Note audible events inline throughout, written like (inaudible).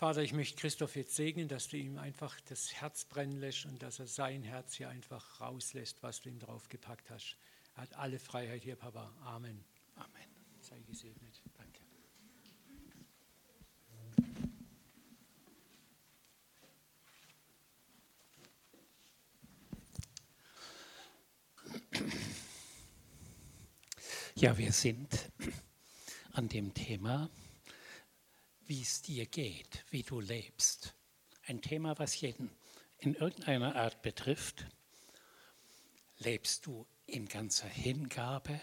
Vater, ich möchte Christoph jetzt segnen, dass du ihm einfach das Herz brennen lässt und dass er sein Herz hier einfach rauslässt, was du ihm draufgepackt hast. Er hat alle Freiheit hier, Papa. Amen. Amen. Sei gesegnet. Danke. Ja, wir sind an dem Thema, wie es dir geht, wie du lebst. Ein Thema, was jeden in irgendeiner Art betrifft. Lebst du in ganzer Hingabe?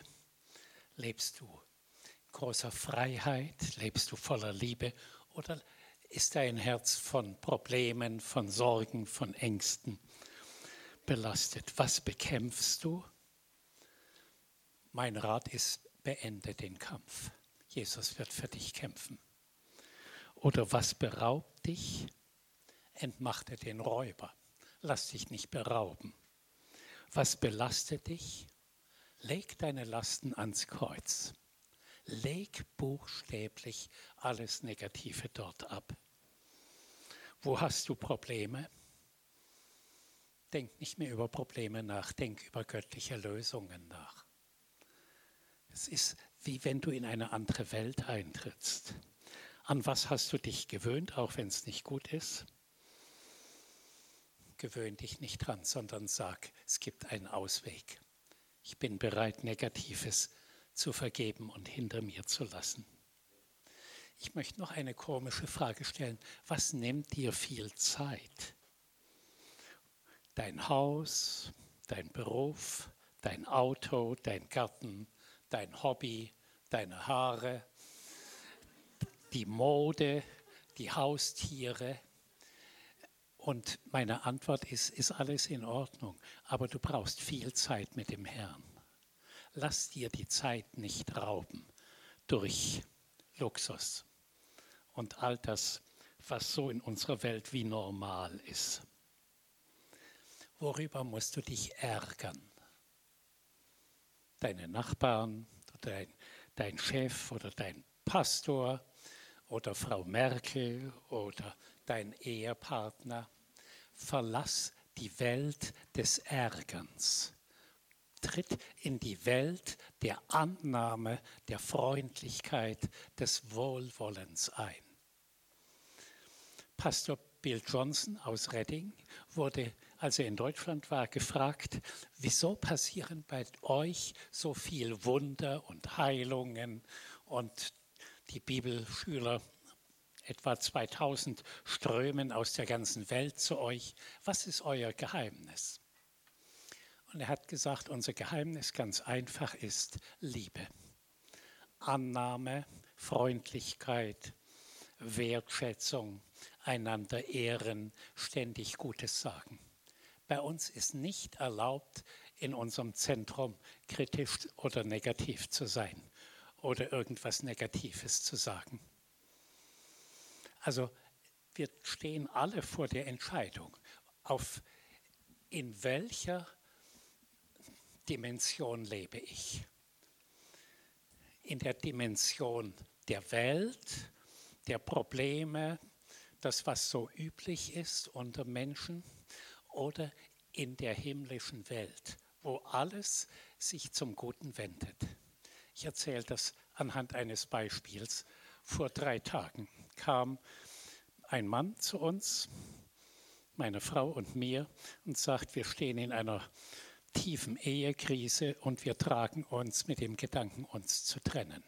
Lebst du in großer Freiheit? Lebst du voller Liebe? Oder ist dein Herz von Problemen, von Sorgen, von Ängsten belastet? Was bekämpfst du? Mein Rat ist, beende den Kampf. Jesus wird für dich kämpfen. Oder was beraubt dich? Entmachte den Räuber. Lass dich nicht berauben. Was belastet dich? Leg deine Lasten ans Kreuz. Leg buchstäblich alles Negative dort ab. Wo hast du Probleme? Denk nicht mehr über Probleme nach, denk über göttliche Lösungen nach. Es ist wie wenn du in eine andere Welt eintrittst. An was hast du dich gewöhnt, auch wenn es nicht gut ist? Gewöhn dich nicht dran, sondern sag, es gibt einen Ausweg. Ich bin bereit, Negatives zu vergeben und hinter mir zu lassen. Ich möchte noch eine komische Frage stellen. Was nimmt dir viel Zeit? Dein Haus, dein Beruf, dein Auto, dein Garten, dein Hobby, deine Haare, die Mode, die Haustiere. Und meine Antwort ist, ist alles in Ordnung, aber du brauchst viel Zeit mit dem Herrn. Lass dir die Zeit nicht rauben durch Luxus und all das, was so in unserer Welt wie normal ist. Worüber musst du dich ärgern? Deine Nachbarn, dein, dein Chef oder dein Pastor oder Frau Merkel oder dein Ehepartner. Verlass die Welt des Ärgerns. Tritt in die Welt der Annahme, der Freundlichkeit, des Wohlwollens ein. Pastor Bill Johnson aus Redding wurde, als er in Deutschland war, gefragt, wieso passieren bei euch so viel Wunder und Heilungen und die Bibelschüler, etwa 2000, strömen aus der ganzen Welt zu euch. Was ist euer Geheimnis? Und er hat gesagt, unser Geheimnis ganz einfach ist Liebe, Annahme, Freundlichkeit, Wertschätzung, einander ehren, ständig Gutes sagen. Bei uns ist nicht erlaubt, in unserem Zentrum kritisch oder negativ zu sein oder irgendwas Negatives zu sagen. Also wir stehen alle vor der Entscheidung, auf in welcher Dimension lebe ich. In der Dimension der Welt, der Probleme, das, was so üblich ist unter Menschen, oder in der himmlischen Welt, wo alles sich zum Guten wendet. Ich erzähle das anhand eines Beispiels. Vor drei Tagen kam ein Mann zu uns, meine Frau und mir, und sagt, wir stehen in einer tiefen Ehekrise und wir tragen uns mit dem Gedanken, uns zu trennen.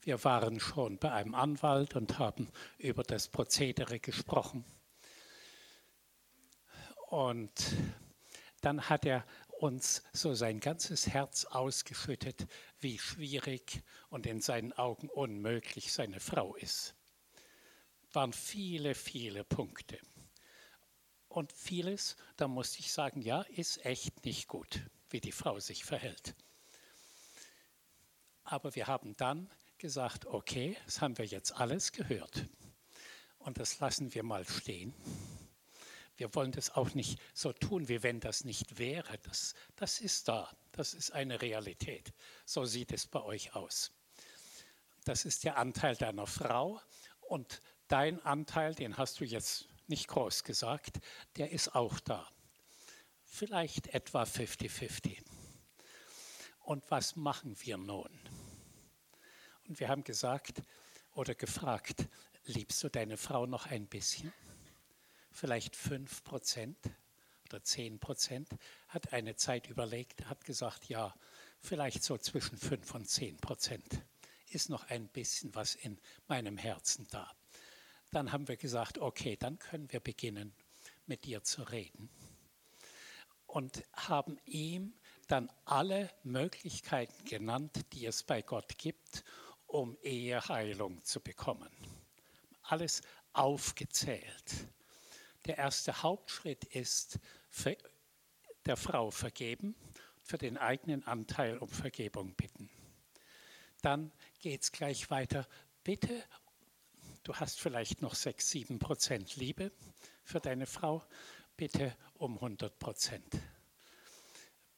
Wir waren schon bei einem Anwalt und haben über das Prozedere gesprochen. Und dann hat er uns so sein ganzes Herz ausgeschüttet, wie schwierig und in seinen Augen unmöglich seine Frau ist. Waren viele, viele Punkte. Und vieles, da musste ich sagen, ja, ist echt nicht gut, wie die Frau sich verhält. Aber wir haben dann gesagt, okay, das haben wir jetzt alles gehört. Und das lassen wir mal stehen. Wir wollen das auch nicht so tun, wie wenn das nicht wäre. Das, das ist da. Das ist eine Realität. So sieht es bei euch aus. Das ist der Anteil deiner Frau und dein Anteil, den hast du jetzt nicht groß gesagt, der ist auch da. Vielleicht etwa 50-50. Und was machen wir nun? Und wir haben gesagt oder gefragt, liebst du deine Frau noch ein bisschen? Vielleicht 5 Prozent oder 10 Prozent? Hat eine Zeit überlegt, hat gesagt, ja, vielleicht so zwischen 5 und 10 Prozent ist noch ein bisschen was in meinem Herzen da. Dann haben wir gesagt, okay, dann können wir beginnen, mit dir zu reden. Und haben ihm dann alle Möglichkeiten genannt, die es bei Gott gibt, um Eheheilung zu bekommen. Alles aufgezählt. Der erste Hauptschritt ist, der Frau vergeben, für den eigenen Anteil um Vergebung bitten. Dann geht es gleich weiter. Bitte, du hast vielleicht noch 6, 7 Prozent Liebe für deine Frau, bitte um 100 Prozent.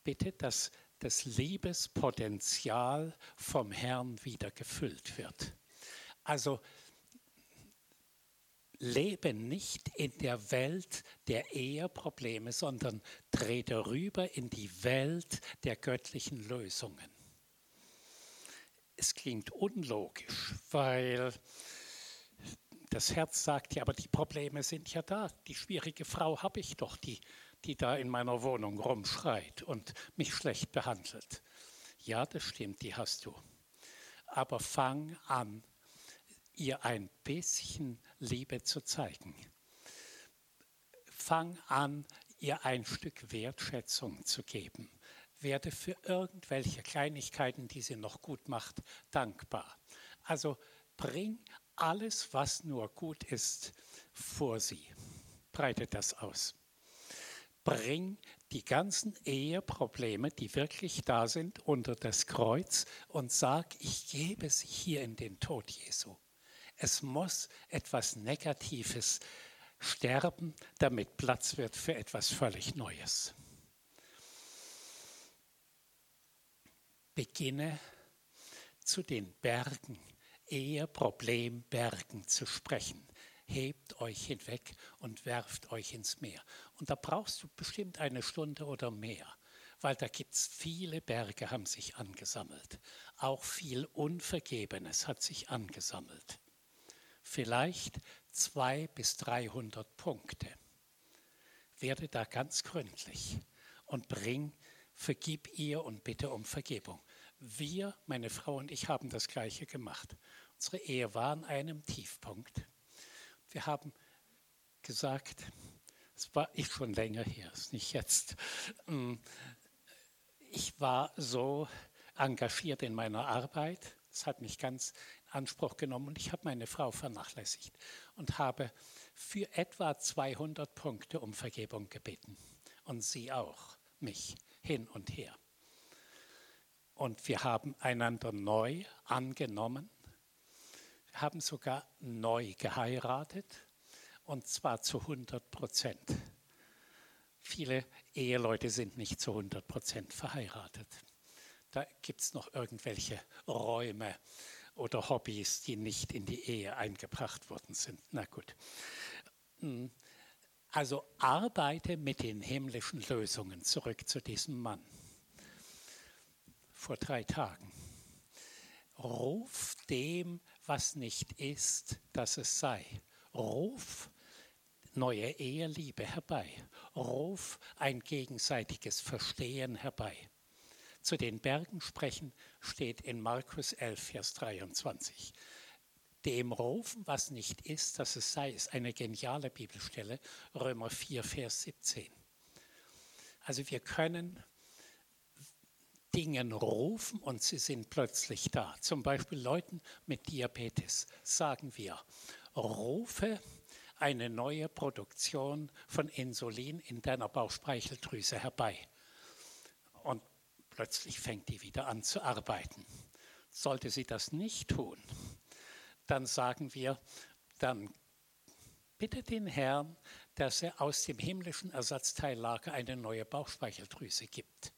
Bitte, dass das Liebespotenzial vom Herrn wieder gefüllt wird. Also lebe nicht in der Welt der Eheprobleme, sondern trete rüber in die Welt der göttlichen Lösungen es klingt unlogisch, weil das Herz sagt, ja, aber die Probleme sind ja da. Die schwierige Frau habe ich doch, die, die da in meiner Wohnung rumschreit und mich schlecht behandelt. Ja, das stimmt, die hast du. Aber fang an, ihr ein bisschen Liebe zu zeigen. Fang an, ihr ein Stück Wertschätzung zu geben werde für irgendwelche Kleinigkeiten, die sie noch gut macht, dankbar. Also bring alles, was nur gut ist, vor sie. Breite das aus. Bring die ganzen Eheprobleme, die wirklich da sind, unter das Kreuz und sag, ich gebe sie hier in den Tod Jesu. Es muss etwas Negatives sterben, damit Platz wird für etwas völlig Neues. beginne zu den Bergen, eher Problembergen zu sprechen. Hebt euch hinweg und werft euch ins Meer. Und da brauchst du bestimmt eine Stunde oder mehr, weil da gibt es viele Berge, haben sich angesammelt. Auch viel Unvergebenes hat sich angesammelt. Vielleicht zwei bis 300 Punkte. Werde da ganz gründlich und bring vergib ihr und bitte um Vergebung. Wir, meine Frau und ich, haben das Gleiche gemacht. Unsere Ehe war an einem Tiefpunkt. Wir haben gesagt, es war ich schon länger her, ist nicht jetzt. Mm, ich war so engagiert in meiner Arbeit, es hat mich ganz Anspruch genommen und ich habe meine Frau vernachlässigt und habe für etwa 200 Punkte um Vergebung gebeten und sie auch, mich hin und her. Und wir haben einander neu angenommen. Wir haben sogar neu geheiratet und zwar zu 100 Prozent. Viele Eheleute sind nicht zu 100 Prozent verheiratet. Da gibt es noch irgendwelche Räume oder Hobbys, die nicht in die Ehe eingebracht worden sind. Na gut. Hm. Also arbeite mit den himmlischen Lösungen zurück zu diesem Mann. Vor drei Tagen. Ruf dem, was nicht ist, dass es sei. Ruf neue Eheliebe herbei. Ruf ein gegenseitiges Verstehen herbei. Zu den Bergen sprechen steht in Markus 11, Vers 23 dem rufen, was nicht ist, dass es sei, ist eine geniale Bibelstelle, Römer 4, Vers 17. Also wir können Dingen rufen und sie sind plötzlich da. Zum Beispiel Leuten mit Diabetes sagen wir, rufe eine neue Produktion von Insulin in deiner Bauchspeicheldrüse herbei. Plötzlich fängt die wieder an zu arbeiten. Sollte sie das nicht tun, dann sagen wir, dann bitte den Herrn, dass er aus dem himmlischen Ersatzteillager eine neue Bauchspeicheldrüse gibt.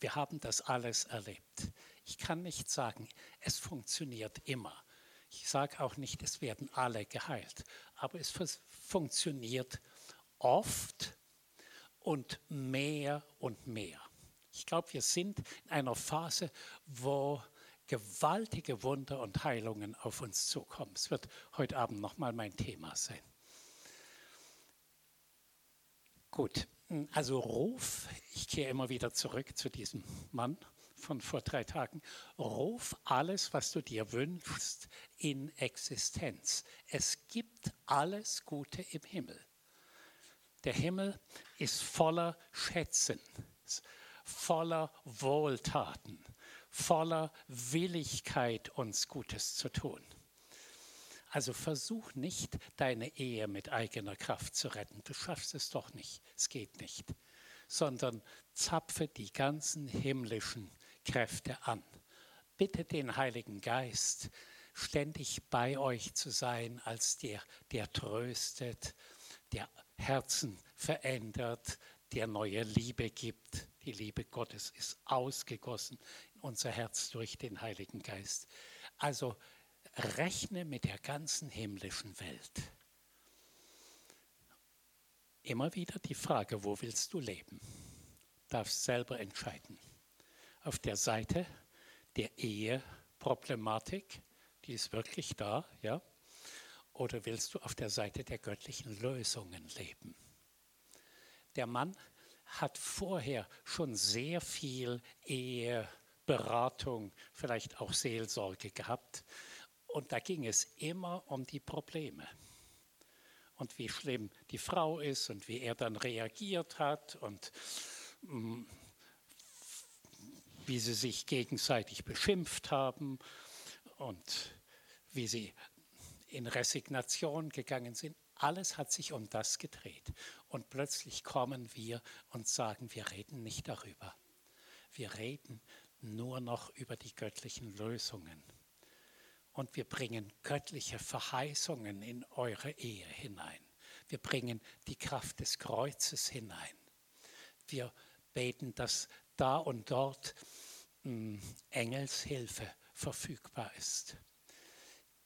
Wir haben das alles erlebt. Ich kann nicht sagen, es funktioniert immer. Ich sage auch nicht, es werden alle geheilt, aber es funktioniert oft und mehr und mehr. Ich glaube, wir sind in einer Phase, wo gewaltige Wunder und Heilungen auf uns zukommen. Es wird heute Abend nochmal mein Thema sein. Gut, also Ruf, ich kehre immer wieder zurück zu diesem Mann von vor drei Tagen, ruf alles, was du dir wünschst, in Existenz. Es gibt alles Gute im Himmel. Der Himmel ist voller Schätzen, voller Wohltaten, voller Willigkeit, uns Gutes zu tun. Also versuch nicht, deine Ehe mit eigener Kraft zu retten. Du schaffst es doch nicht. Es geht nicht. Sondern zapfe die ganzen himmlischen Kräfte an. Bitte den Heiligen Geist, ständig bei euch zu sein, als der, der tröstet, der Herzen verändert, der neue Liebe gibt. Die Liebe Gottes ist ausgegossen in unser Herz durch den Heiligen Geist. Also rechne mit der ganzen himmlischen Welt. Immer wieder die Frage, wo willst du leben? Darfst selber entscheiden auf der Seite der Eheproblematik, die ist wirklich da, ja? Oder willst du auf der Seite der göttlichen Lösungen leben? Der Mann hat vorher schon sehr viel Eheberatung, vielleicht auch Seelsorge gehabt. Und da ging es immer um die Probleme und wie schlimm die Frau ist und wie er dann reagiert hat und mm, wie sie sich gegenseitig beschimpft haben und wie sie in Resignation gegangen sind. Alles hat sich um das gedreht. Und plötzlich kommen wir und sagen, wir reden nicht darüber. Wir reden nur noch über die göttlichen Lösungen. Und wir bringen göttliche Verheißungen in eure Ehe hinein. Wir bringen die Kraft des Kreuzes hinein. Wir beten, dass da und dort hm, Engelshilfe verfügbar ist.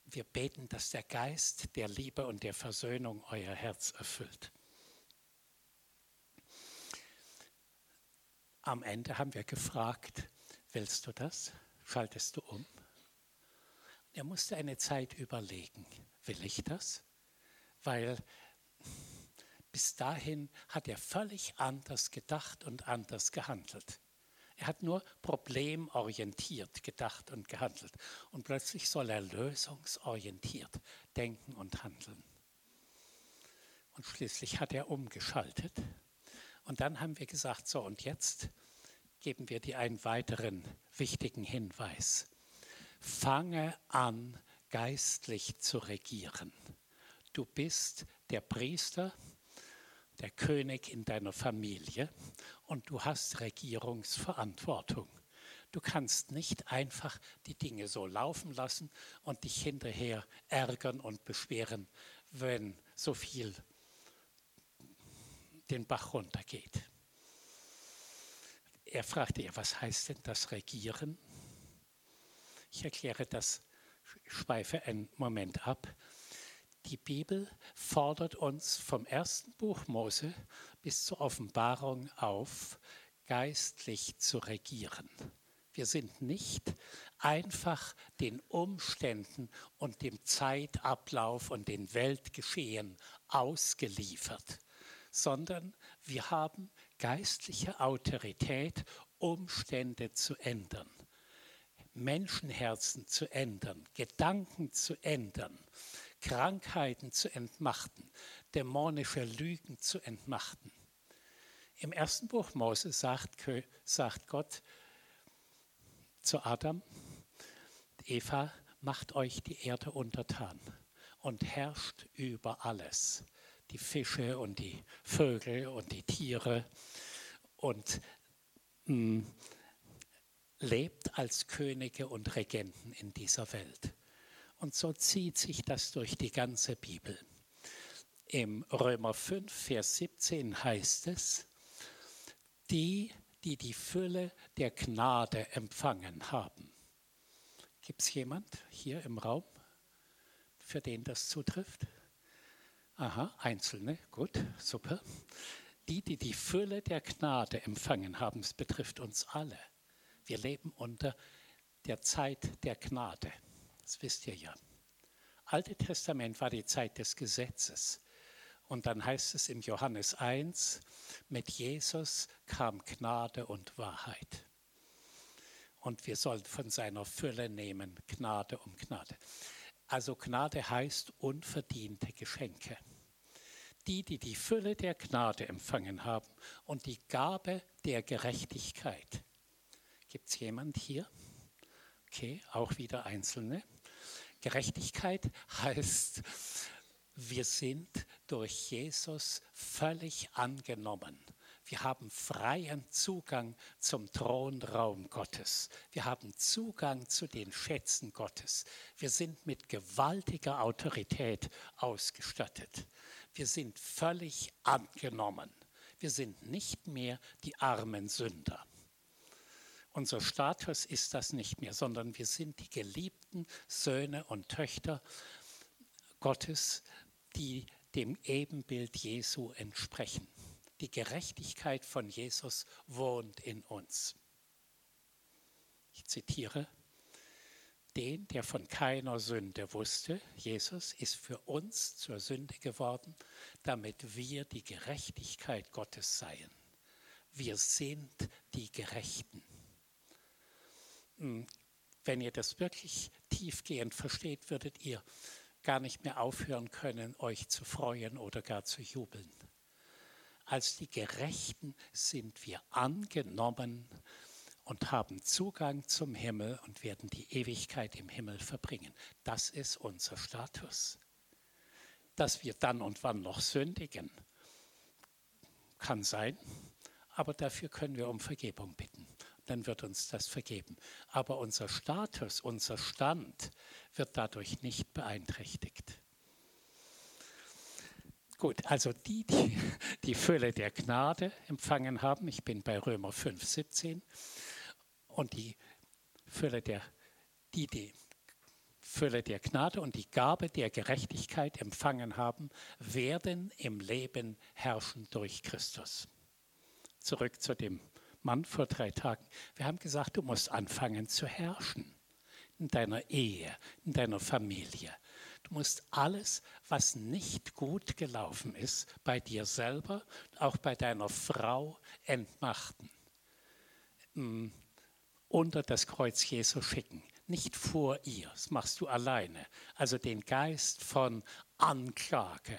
Wir beten, dass der Geist der Liebe und der Versöhnung euer Herz erfüllt. Am Ende haben wir gefragt, willst du das? Schaltest du um? Er musste eine Zeit überlegen, will ich das? Weil bis dahin hat er völlig anders gedacht und anders gehandelt. Er hat nur problemorientiert gedacht und gehandelt. Und plötzlich soll er lösungsorientiert denken und handeln. Und schließlich hat er umgeschaltet. Und dann haben wir gesagt, so und jetzt geben wir dir einen weiteren wichtigen Hinweis. Fange an, geistlich zu regieren. Du bist der Priester, der König in deiner Familie und du hast Regierungsverantwortung. Du kannst nicht einfach die Dinge so laufen lassen und dich hinterher ärgern und beschweren, wenn so viel den Bach runtergeht. Er fragte ihr, was heißt denn das Regieren? Ich erkläre das, schweife einen Moment ab. Die Bibel fordert uns vom ersten Buch Mose bis zur Offenbarung auf, geistlich zu regieren. Wir sind nicht einfach den Umständen und dem Zeitablauf und den Weltgeschehen ausgeliefert, sondern wir haben geistliche Autorität, Umstände zu ändern, Menschenherzen zu ändern, Gedanken zu ändern Krankheiten zu entmachten, dämonische Lügen zu entmachten. Im ersten Buch Mose sagt, sagt Gott zu Adam, Eva, macht euch die Erde untertan und herrscht über alles, die Fische und die Vögel und die Tiere und mh, mm, lebt als Könige und Regenten in dieser Welt. Und so zieht sich das durch die ganze Bibel. Im Römer 5, Vers 17 heißt es, die, die die Fülle der Gnade empfangen haben. Gibt es jemand hier im Raum? für den das zutrifft? Aha, Einzelne, gut, super. Die, die die Fülle der Gnade empfangen haben, es betrifft uns alle. Wir leben unter der Zeit der Gnade. Das wisst ihr ja. Alte Testament war die Zeit des Gesetzes. Und dann heißt es im Johannes 1, mit Jesus kam Gnade und Wahrheit. Und wir sollen von seiner Fülle nehmen, Gnade um Gnade. Also Gnade heißt unverdiente Geschenke. Die, die die Fülle der Gnade empfangen haben und die Gabe der Gerechtigkeit. Gibt es jemand hier? Okay, auch wieder Einzelne. Gerechtigkeit (laughs) heißt, wir sind durch Jesus völlig angenommen. Wir haben freien Zugang zum Thronraum Gottes. Wir haben Zugang zu den Schätzen Gottes. Wir sind mit gewaltiger Autorität ausgestattet. Wir sind völlig angenommen. Wir sind nicht mehr die armen Sünder. Unser Status ist das nicht mehr, sondern wir sind die geliebten Söhne und Töchter Gottes, die dem Ebenbild Jesu entsprechen. Die Gerechtigkeit von Jesus wohnt in uns. Ich zitiere, den, der von keiner Sünde wusste, Jesus ist für uns zur Sünde geworden, damit wir die Gerechtigkeit Gottes seien. Wir sind die Gerechten. Hm, wenn ihr das wirklich tiefgehend versteht, würdet ihr gar nicht mehr aufhören können, euch zu freuen oder gar zu jubeln. Als die Gerechten sind wir angenommen und haben Zugang zum Himmel und werden die Ewigkeit im Himmel verbringen. Das ist unser Status. Dass wir dann und wann noch sündigen, kann sein, aber dafür können wir um Vergebung bitten dann wird uns das vergeben. Aber unser Status, unser Stand wird dadurch nicht beeinträchtigt. Gut, also die, die die Fülle der Gnade empfangen haben, ich bin bei Römer 5, 17, und die Fülle der, die die Fülle der Gnade und die Gabe der Gerechtigkeit empfangen haben, werden im Leben herrschen durch Christus. Zurück zu dem Mann vor drei Tagen. Wir haben gesagt, du musst anfangen zu herrschen in deiner Ehe, in deiner Familie. Du musst alles, was nicht gut gelaufen ist, bei dir selber, auch bei deiner Frau entmachten. Mm, unter das Kreuz Jesu schicken, nicht vor ihr, das machst du alleine. Also den Geist von Anklage,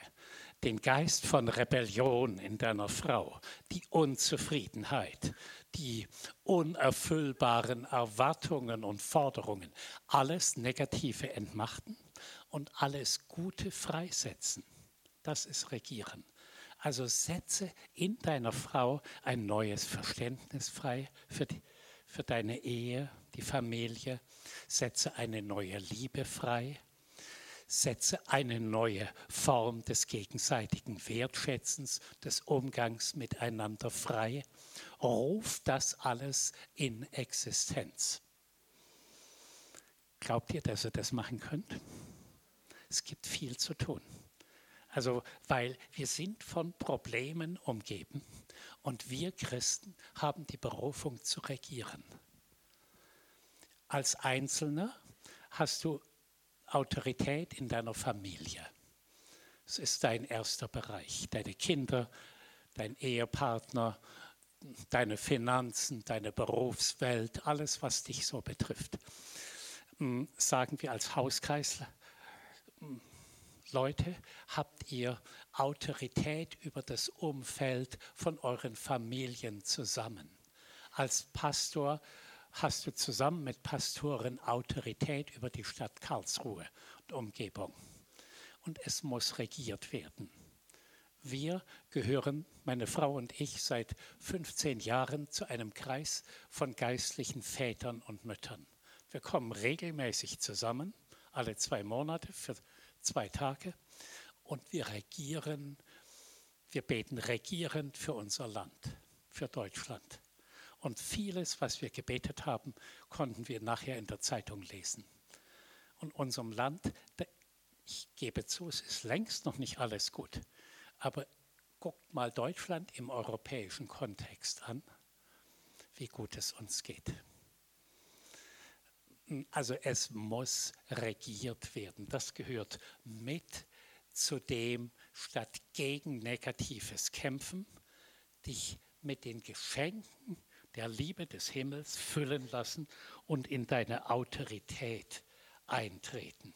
den Geist von Rebellion in deiner Frau, die Unzufriedenheit, die unerfüllbaren Erwartungen und Forderungen, alles Negative entmachten und alles Gute freisetzen. Das ist Regieren. Also setze in deiner Frau ein neues Verständnis frei für, die, für deine Ehe, die Familie. Setze eine neue Liebe frei setze eine neue Form des gegenseitigen Wertschätzens, des Umgangs miteinander frei. Ruf das alles in Existenz. Glaubt ihr, dass ihr das machen könnt? Es gibt viel zu tun. Also, weil wir sind von Problemen umgeben und wir Christen haben die Berufung zu regieren. Als Einzelner hast du Autorität in deiner Familie. Es ist dein erster Bereich. Deine Kinder, dein Ehepartner, deine Finanzen, deine Berufswelt, alles, was dich so betrifft. Hm, sagen wir als Hauskreis, hm, Leute, habt ihr Autorität über das Umfeld von euren Familien zusammen. Als Pastor hast du zusammen mit Pastoren Autorität über die Stadt Karlsruhe und Umgebung. Und es muss regiert werden. Wir gehören, meine Frau und ich, seit 15 Jahren zu einem Kreis von geistlichen Vätern und Müttern. Wir kommen regelmäßig zusammen, alle zwei Monate für zwei Tage, und wir regieren, wir beten regierend für unser Land, für Deutschland. Und vieles, was wir gebetet haben, konnten wir nachher in der Zeitung lesen. Und unserem Land Ich gebe zu, es ist längst noch nicht alles gut. Aber guckt mal Deutschland im europäischen Kontext an, wie gut es uns geht. Also es muss regiert werden. Das gehört mit zu dem, statt gegen Negatives kämpfen, dich mit den Geschenken der Liebe des Himmels füllen lassen und in deine Autorität eintreten.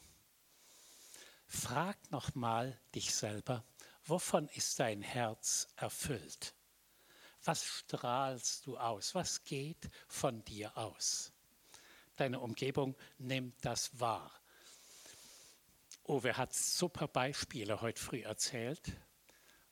Frag nochmal dich selber, wovon ist dein Herz erfüllt? Was strahlst du aus? Was geht von dir aus? Deine Umgebung nimmt das wahr. Uwe hat super Beispiele heute früh erzählt,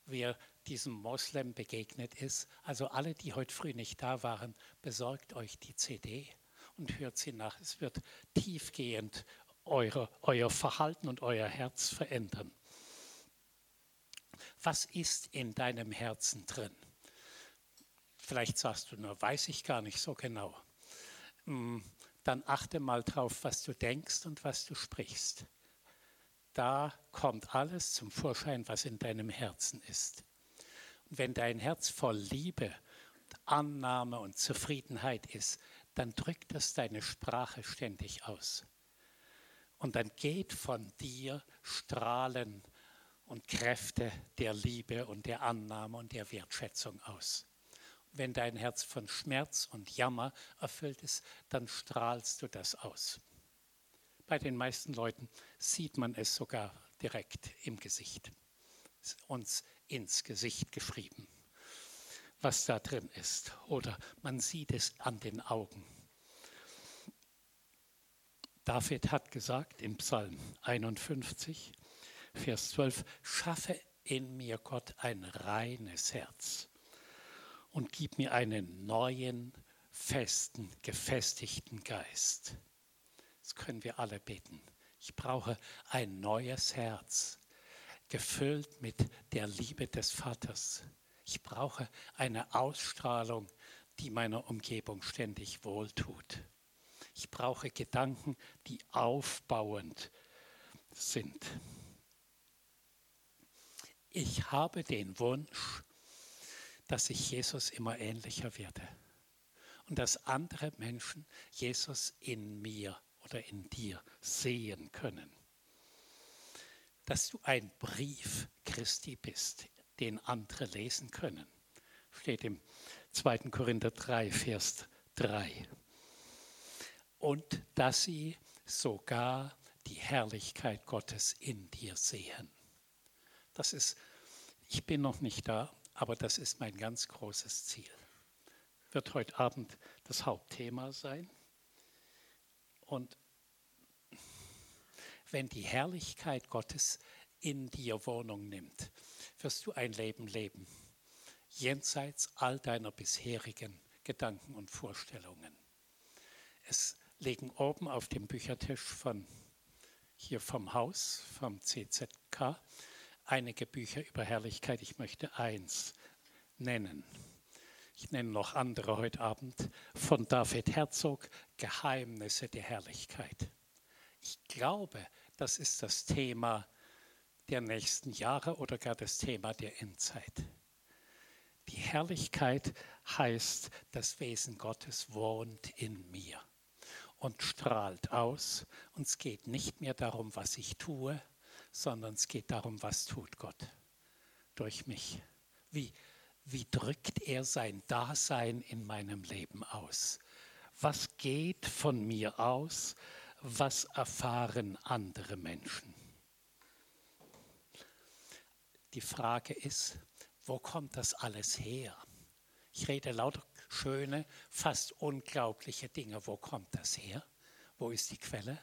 wie er diesem Moslem begegnet ist. Also alle, die heute früh nicht da waren, besorgt euch die CD und hört sie nach. Es wird tiefgehend eure, euer Verhalten und euer Herz verändern. Was ist in deinem Herzen drin? Vielleicht sagst du nur, weiß ich gar nicht so genau. Hm, dann achte mal drauf, was du denkst und was du sprichst. Da kommt alles zum Vorschein, was in deinem Herzen ist. Wenn dein Herz voll Liebe, Annahme und Zufriedenheit ist, dann drückt das deine Sprache ständig aus. Und dann geht von dir Strahlen und Kräfte der Liebe und der Annahme und der Wertschätzung aus. Wenn dein Herz von Schmerz und Jammer erfüllt ist, dann strahlst du das aus. Bei den meisten Leuten sieht man es sogar direkt im Gesicht. Uns ins Gesicht geschrieben, was da drin ist. Oder man sieht es an den Augen. David hat gesagt im Psalm 51, Vers 12, schaffe in mir Gott ein reines Herz und gib mir einen neuen, festen, gefestigten Geist. Das können wir alle beten. Ich brauche ein neues Herz, gefüllt mit der Liebe des Vaters. Ich brauche eine Ausstrahlung, die meiner Umgebung ständig wohltut. Ich brauche Gedanken, die aufbauend sind. Ich habe den Wunsch, dass ich Jesus immer ähnlicher werde und dass andere Menschen Jesus in mir oder in dir sehen können. Dass du ein Brief Christi bist, den andere lesen können. Steht im 2. Korinther 3, Vers 3. Und dass sie sogar die Herrlichkeit Gottes in dir sehen. Das ist, ich bin noch nicht da, aber das ist mein ganz großes Ziel. Wird heute Abend das Hauptthema sein. Und wenn die Herrlichkeit Gottes in dir Wohnung nimmt, wirst du ein Leben leben, jenseits all deiner bisherigen Gedanken und Vorstellungen. Es liegen oben auf dem Büchertisch von hier vom Haus, vom CZK, einige Bücher über Herrlichkeit. Ich möchte eins nennen. Ich nenne noch andere heute Abend von David Herzog, Geheimnisse der Herrlichkeit. Ich glaube, das ist das Thema der nächsten Jahre oder gar das Thema der Endzeit. Die Herrlichkeit heißt, das Wesen Gottes wohnt in mir und strahlt aus. Und es geht nicht mehr darum, was ich tue, sondern es geht darum, was tut Gott durch mich. Wie, wie drückt er sein Dasein in meinem Leben aus? Was geht von mir aus? Was erfahren andere Menschen? Die Frage ist, wo kommt das alles her? Ich rede lauter schöne, fast unglaubliche Dinge. Wo kommt das her? Wo ist die Quelle?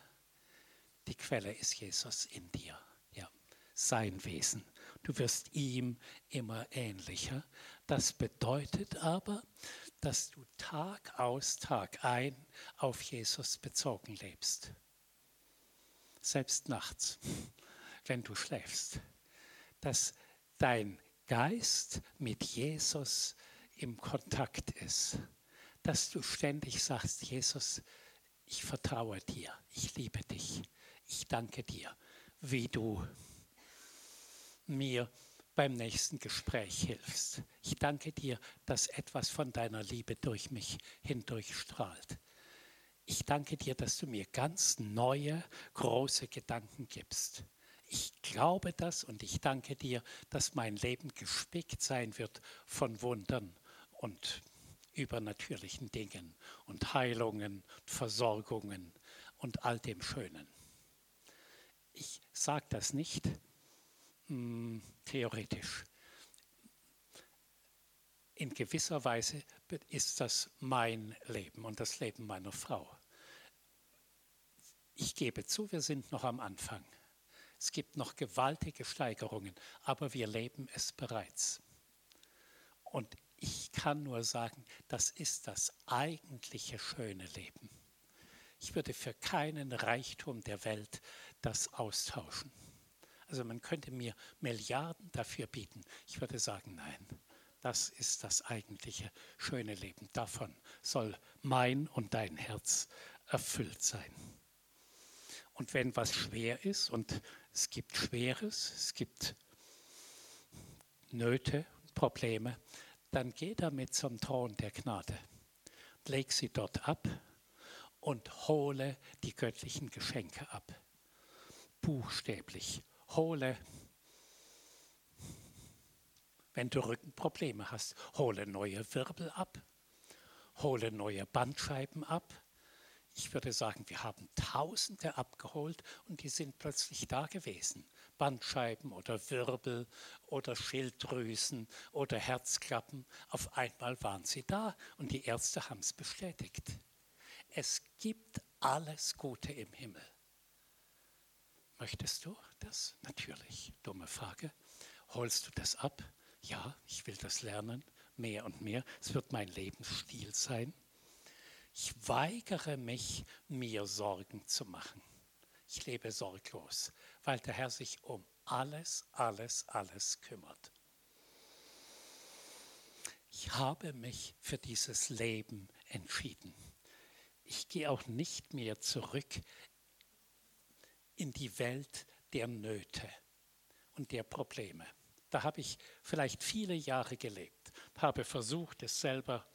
Die Quelle ist Jesus in dir sein Wesen. Du wirst ihm immer ähnlicher. Das bedeutet aber, dass du Tag aus, Tag ein auf Jesus bezogen lebst. Selbst nachts, (laughs) wenn du schläfst. Dass dein Geist mit Jesus im Kontakt ist. Dass du ständig sagst, Jesus, ich vertraue dir, ich liebe dich, ich danke dir wie du mir beim nächsten Gespräch hilfst. Ich danke dir, dass etwas von deiner Liebe durch mich hindurchstrahlt. Ich danke dir, dass du mir ganz neue, große Gedanken gibst. Ich glaube das und ich danke dir, dass mein Leben gespickt sein wird von Wundern und übernatürlichen Dingen und Heilungen, Versorgungen und all dem Schönen. Ich sage das nicht hm, theoretisch. In gewisser Weise ist das mein Leben und das Leben meiner Frau. Ich gebe zu, wir sind noch am Anfang. Es gibt noch gewaltige Steigerungen, aber wir leben es bereits. Und ich kann nur sagen, das ist das eigentliche schöne Leben. Ich würde für keinen Reichtum der Welt das austauschen. Also man könnte mir Milliarden dafür bieten. Ich würde sagen, nein, das ist das eigentliche schöne Leben. Davon soll mein und dein Herz erfüllt sein. Und wenn was schwer ist, und es gibt Schweres, es gibt Nöte, Probleme, dann geh damit zum Thron der Gnade. Leg sie dort ab und hole die göttlichen Geschenke ab. Buchstäblich. Hole, wenn du Rückenprobleme hast, hole neue Wirbel ab, hole neue Bandscheiben ab. Ich würde sagen, wir haben Tausende abgeholt und die sind plötzlich da gewesen. Bandscheiben oder Wirbel oder Schilddrüsen oder Herzklappen. Auf einmal waren sie da und die Ärzte haben es bestätigt. Es gibt alles Gute im Himmel. Möchtest du das? Natürlich. Dumme Frage. Holst du das ab? Ja, ich will das lernen, mehr und mehr. Es wird mein Lebensstil sein. Ich weigere mich, mir Sorgen zu machen. Ich lebe sorglos, weil der Herr sich um alles, alles, alles kümmert. Ich habe mich für dieses Leben entschieden ich gehe auch nicht mehr zurück in die Welt der Nöte und der Probleme. Da habe ich vielleicht viele Jahre gelebt, habe versucht, es selber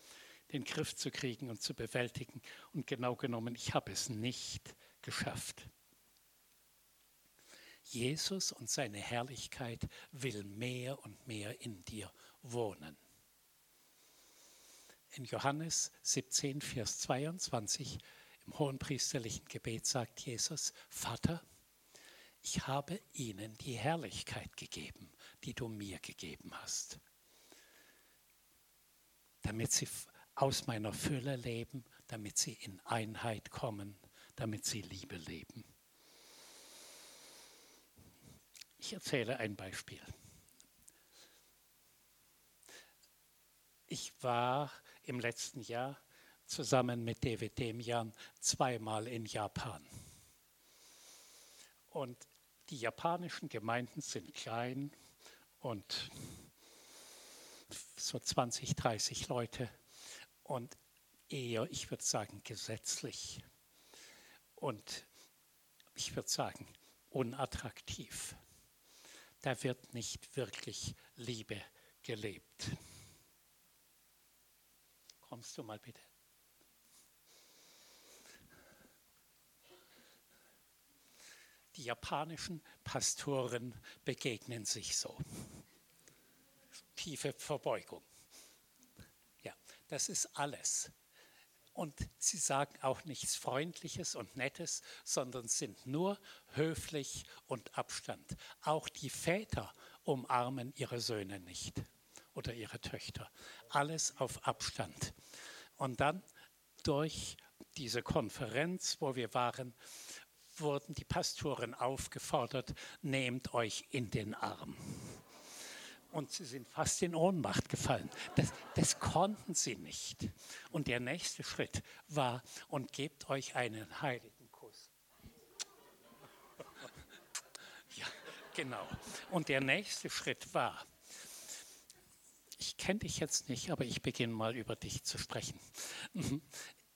den Griff zu kriegen und zu bewältigen. Und genau genommen, ich habe es nicht geschafft. Jesus und seine Herrlichkeit will mehr und mehr in dir wohnen. In Johannes 17, Vers 22 im hohenpriesterlichen Gebet sagt Jesus, Vater, ich habe ihnen die Herrlichkeit gegeben, die du mir gegeben hast, damit sie aus meiner Fülle leben, damit sie in Einheit kommen, damit sie Liebe leben. Ich erzähle ein Beispiel. Ich war im letzten Jahr zusammen mit David Demian zweimal in Japan. Und die japanischen Gemeinden sind klein und so 20, 30 Leute und eher, ich würde sagen, gesetzlich und ich würde sagen, unattraktiv. Da wird nicht wirklich Liebe gelebt. Kommst du mal bitte? Die japanischen Pastoren begegnen sich so. Tiefe Verbeugung. Ja, das ist alles. Und sie sagen auch nichts Freundliches und Nettes, sondern sind nur höflich und Abstand. Auch die Väter umarmen ihre Söhne nicht oder ihre Töchter. Alles auf Abstand. Und dann durch diese Konferenz, wo wir waren, wurden die Pastoren aufgefordert, nehmt euch in den Arm. Und sie sind fast in Ohnmacht gefallen. Das, das konnten sie nicht. Und der nächste Schritt war, und gebt euch einen heiligen Kuss. (laughs) Ja, genau. Und der nächste Schritt war, ich kenne dich jetzt nicht, aber ich beginne mal über dich zu sprechen. (laughs)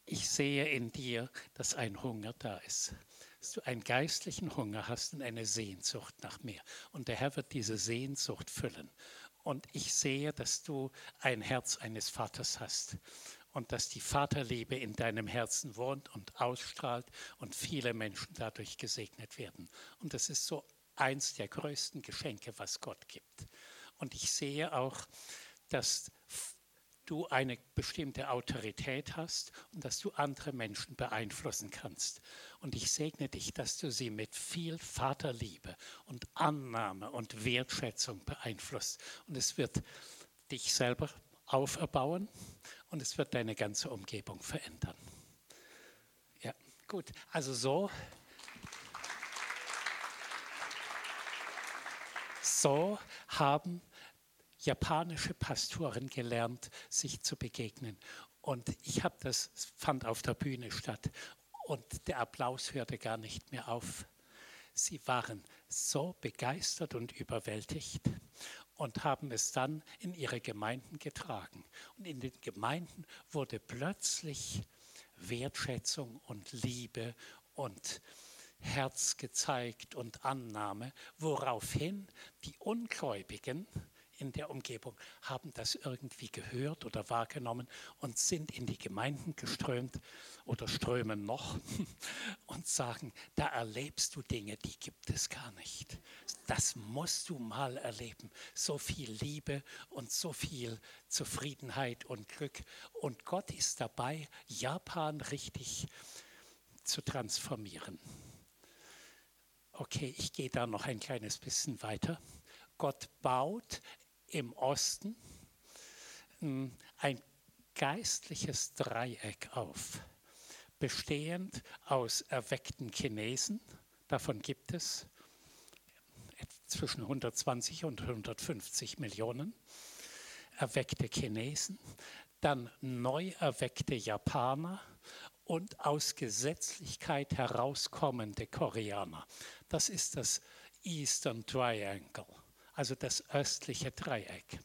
Ich sehe in dir, dass ein Hunger da ist. Dass du einen geistlichen Hunger hast und eine Sehnsucht nach mehr. Und der Herr wird diese Sehnsucht füllen. Und ich sehe, dass du ein Herz eines Vaters hast und dass die Vaterliebe in deinem Herzen wohnt und ausstrahlt und viele Menschen dadurch gesegnet werden. Und das ist so eins der größten Geschenke, was Gott gibt. Und ich sehe auch, dass du eine bestimmte Autorität hast und dass du andere Menschen beeinflussen kannst. Und ich segne dich, dass du sie mit viel Vaterliebe und Annahme und Wertschätzung beeinflusst. Und es wird dich selber auferbauen und es wird deine ganze Umgebung verändern. Ja, gut. Also so. So haben japanische Pastoren gelernt, sich zu begegnen. Und ich habe das, fand auf der Bühne statt. Und der Applaus hörte gar nicht mehr auf. Sie waren so begeistert und überwältigt und haben es dann in ihre Gemeinden getragen. Und in den Gemeinden wurde plötzlich Wertschätzung und Liebe und Herz gezeigt und Annahme, woraufhin die Ungläubigen in der Umgebung haben das irgendwie gehört oder wahrgenommen und sind in die Gemeinden geströmt oder strömen noch (laughs) und sagen, da erlebst du Dinge, die gibt es gar nicht. Das musst du mal erleben. So viel Liebe und so viel Zufriedenheit und Glück. Und Gott ist dabei, Japan richtig zu transformieren. Okay, ich gehe da noch ein kleines bisschen weiter. Gott baut im Osten hm, ein geistliches Dreieck auf, bestehend aus erweckten Chinesen, davon gibt es zwischen 120 und 150 Millionen erweckte Chinesen, dann neu erweckte Japaner und aus Gesetzlichkeit herauskommende Koreaner. Das ist das Eastern Triangle also das östliche Dreieck.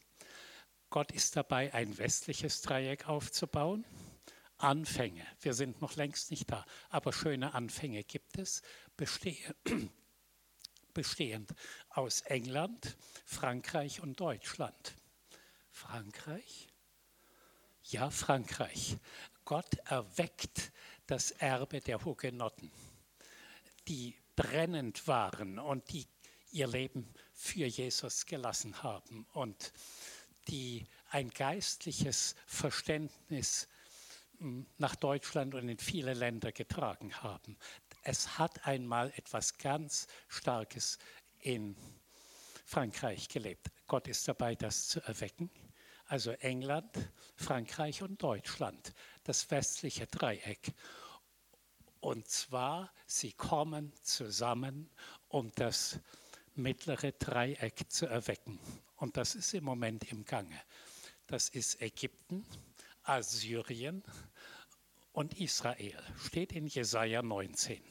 Gott ist dabei, ein westliches Dreieck aufzubauen. Anfänge, wir sind noch längst nicht da, aber schöne Anfänge gibt es, (clears throat) bestehend aus England, Frankreich und Deutschland. Frankreich? Ja, Frankreich. Gott erweckt das Erbe der Hugenotten, die brennend waren und die ihr Leben für Jesus gelassen haben und die ein geistliches Verständnis hm, nach Deutschland und in viele Länder getragen haben. Es hat einmal etwas ganz Starkes in Frankreich gelebt. Gott ist dabei, das zu erwecken. Also England, Frankreich und Deutschland, das westliche Dreieck. Und zwar, sie kommen zusammen, um das mittlere Dreieck zu erwecken. Und das ist im Moment im Gange. Das ist Ägypten, Assyrien und Israel. Steht in Jesaja 19.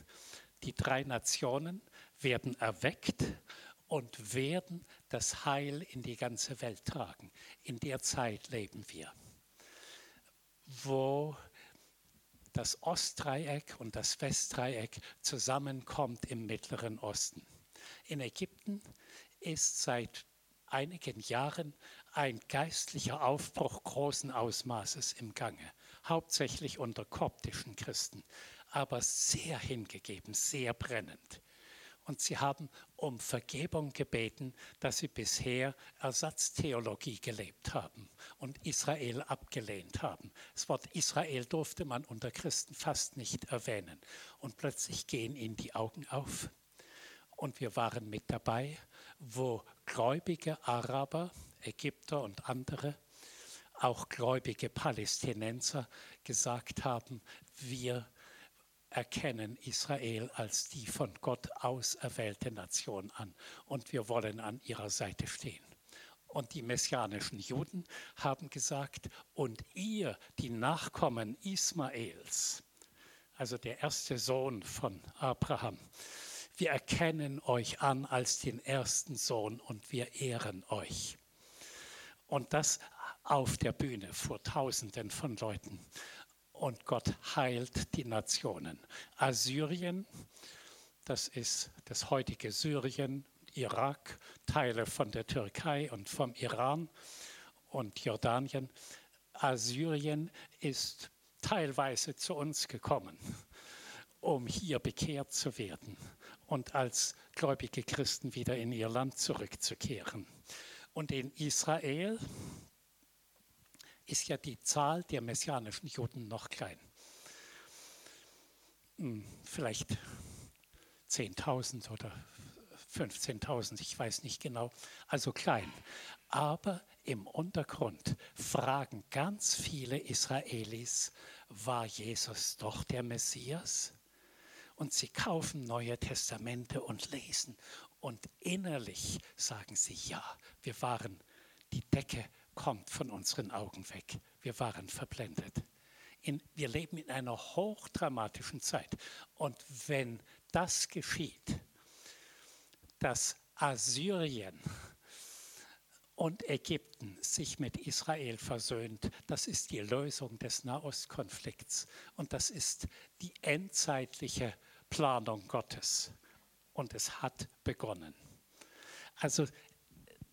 Die drei Nationen werden erweckt und werden das Heil in die ganze Welt tragen. In der Zeit leben wir, wo das Ostdreieck und das Westdreieck zusammenkommt im Mittleren Osten. In Ägypten ist seit einigen Jahren ein geistlicher Aufbruch großen Ausmaßes im Gange, hauptsächlich unter koptischen Christen, aber sehr hingegeben, sehr brennend. Und sie haben um Vergebung gebeten, dass sie bisher Ersatztheologie gelebt haben und Israel abgelehnt haben. Das Wort Israel durfte man unter Christen fast nicht erwähnen. Und plötzlich gehen ihnen die Augen auf und wir waren mit dabei, wo gläubige Araber, Ägypter und andere, auch gläubige Palästinenser gesagt haben, wir erkennen Israel als die von Gott auserwählte Nation an und wir wollen an ihrer Seite stehen. Und die messianischen Juden haben gesagt, und ihr, die Nachkommen Ismaels, also der erste Sohn von Abraham, wir erkennen euch an als den ersten Sohn und wir ehren euch. Und das auf der Bühne vor Tausenden von Leuten. Und Gott heilt die Nationen. Assyrien Das ist das heutige Syrien, Irak, Teile von der Türkei und vom Iran und Jordanien. Assyrien ist teilweise zu uns gekommen, um hier bekehrt zu werden und als gläubige Christen wieder in ihr Land zurückzukehren. Und in Israel ist ja die Zahl der messianischen Juden noch klein. Hm, vielleicht 10.000 oder 15.000, ich weiß nicht genau, also klein. Aber im Untergrund fragen ganz viele Israelis, war Jesus doch der Messias? Und sie kaufen neue Testamente und lesen. Und innerlich sagen sie, ja, wir waren, die Decke kommt von unseren Augen weg. Wir waren verblendet. In, wir leben in einer hochdramatischen Zeit. Und wenn das geschieht, dass Assyrien und Ägypten sich mit Israel versöhnt, das ist die Lösung des Nahostkonflikts und das ist die endzeitliche Planung Gottes. Und es hat begonnen. Also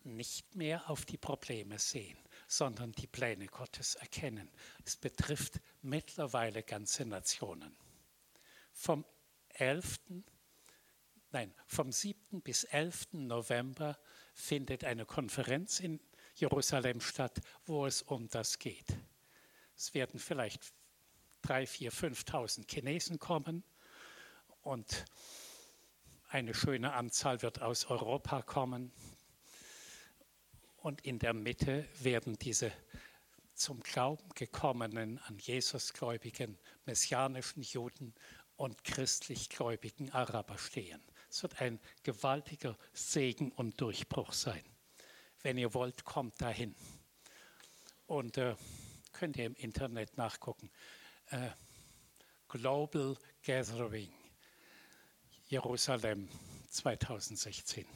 nicht mehr auf die Probleme sehen, sondern die Pläne Gottes erkennen. Es betrifft mittlerweile ganze Nationen. Vom 11 nein, vom 7. bis 11. November findet eine Konferenz in Jerusalem statt, wo es um das geht. Es werden vielleicht 3.000, 4.000, 5.000 Chinesen kommen und eine schöne Anzahl wird aus Europa kommen. Und in der Mitte werden diese zum Glauben gekommenen, an Jesus gläubigen, messianischen Juden und christlich gläubigen Araber stehen. Es wird ein gewaltiger Segen und Durchbruch sein. Wenn ihr wollt, kommt dahin. Und äh, könnt ihr im Internet nachgucken. Äh, Global Gathering Jerusalem 2016.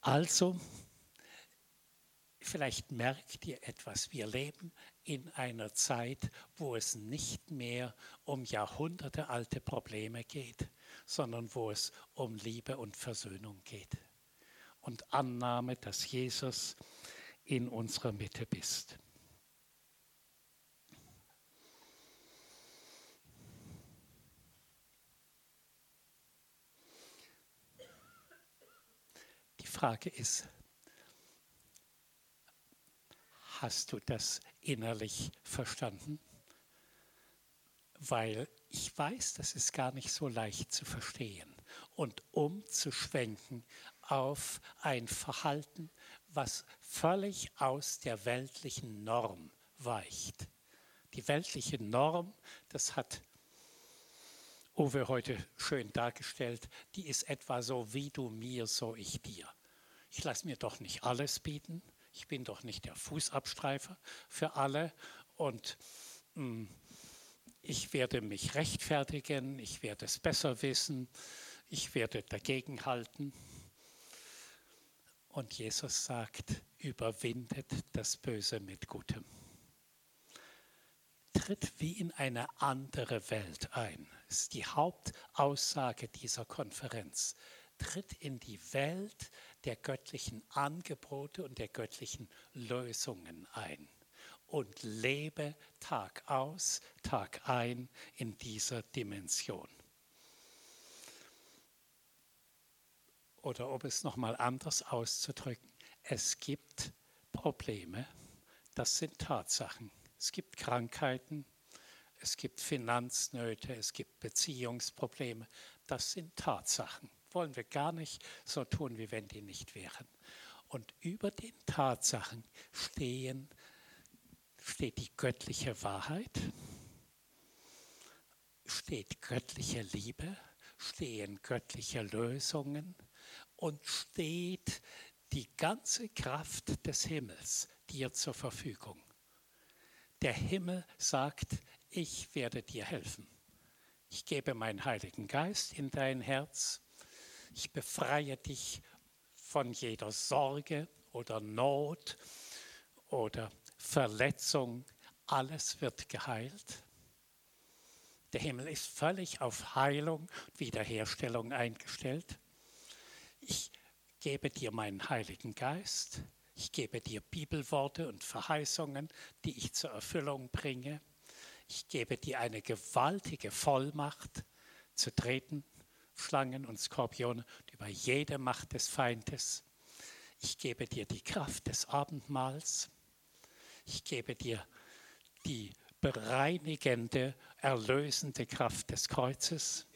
Also, vielleicht merkt ihr etwas. Wir leben in einer Zeit, wo es nicht mehr um jahrhundertealte Probleme geht, sondern wo es um Liebe und Versöhnung geht und Annahme, dass Jesus in unserer Mitte bist. Frage ist, Hast du das innerlich verstanden? Weil ich weiß, das ist gar nicht so leicht zu verstehen und umzuschwenken auf ein Verhalten, was völlig aus der weltlichen Norm weicht. Die weltliche Norm, das hat Uwe heute schön dargestellt, die ist etwa so, wie du mir, so ich dir. Ich lasse mir doch nicht alles bieten, ich bin doch nicht der Fußabstreifer für alle und mh, hm, ich werde mich rechtfertigen, ich werde es besser wissen, ich werde dagegenhalten. Und Jesus sagt, überwindet das Böse mit Gutem. Tritt wie in eine andere Welt ein. Das ist die Hauptaussage dieser Konferenz. Tritt in die Welt der göttlichen Angebote und der göttlichen Lösungen ein und lebe Tag aus, Tag ein in dieser Dimension. Oder um es nochmal anders auszudrücken, es gibt Probleme, das sind Tatsachen. Es gibt Krankheiten, es gibt Finanznöte, es gibt Beziehungsprobleme, das sind Tatsachen wollen wir gar nicht so tun, wie wenn die nicht wären. Und über den Tatsachen stehen, steht die göttliche Wahrheit, steht göttliche Liebe, stehen göttliche Lösungen und steht die ganze Kraft des Himmels dir zur Verfügung. Der Himmel sagt, ich werde dir helfen. Ich gebe meinen Heiligen Geist in dein Herz ich befreie dich von jeder Sorge oder Not oder Verletzung. Alles wird geheilt. Der Himmel ist völlig auf Heilung, Wiederherstellung eingestellt. Ich gebe dir meinen Heiligen Geist. Ich gebe dir Bibelworte und Verheißungen, die ich zur Erfüllung bringe. Ich gebe dir eine gewaltige Vollmacht zu treten, Schlangen und Skorpione, über jede Macht des Feindes. Ich gebe dir die Kraft des Abendmahls. Ich gebe dir die bereinigende, erlösende Kraft des Kreuzes.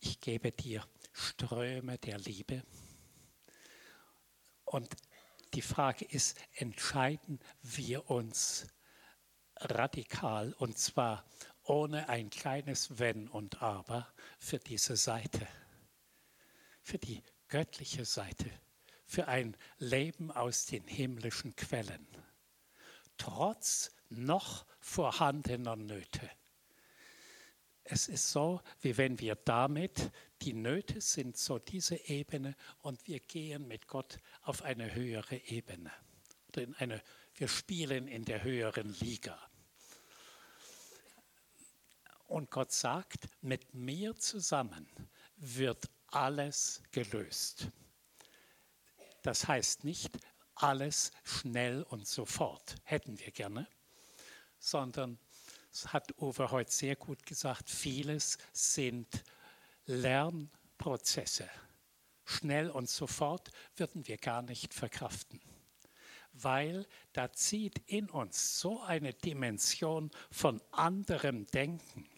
Ich gebe dir Ströme der Liebe. Und die Frage ist, entscheiden wir uns radikal und zwar ohne ein kleines Wenn und Aber für diese Seite, für die göttliche Seite, für ein Leben aus den himmlischen Quellen, trotz noch vorhandener Nöte. Es ist so, wie wenn wir damit, die Nöte sind so diese Ebene und wir gehen mit Gott auf eine höhere Ebene. In eine, wir spielen in der höheren Liga. Und Gott sagt, mit mir zusammen wird alles gelöst. Das heißt nicht alles schnell und sofort, hätten wir gerne, sondern das hat Uwe heute sehr gut gesagt, vieles sind Lernprozesse. Schnell und sofort würden wir gar nicht verkraften, weil da zieht in uns so eine Dimension von anderem Denken,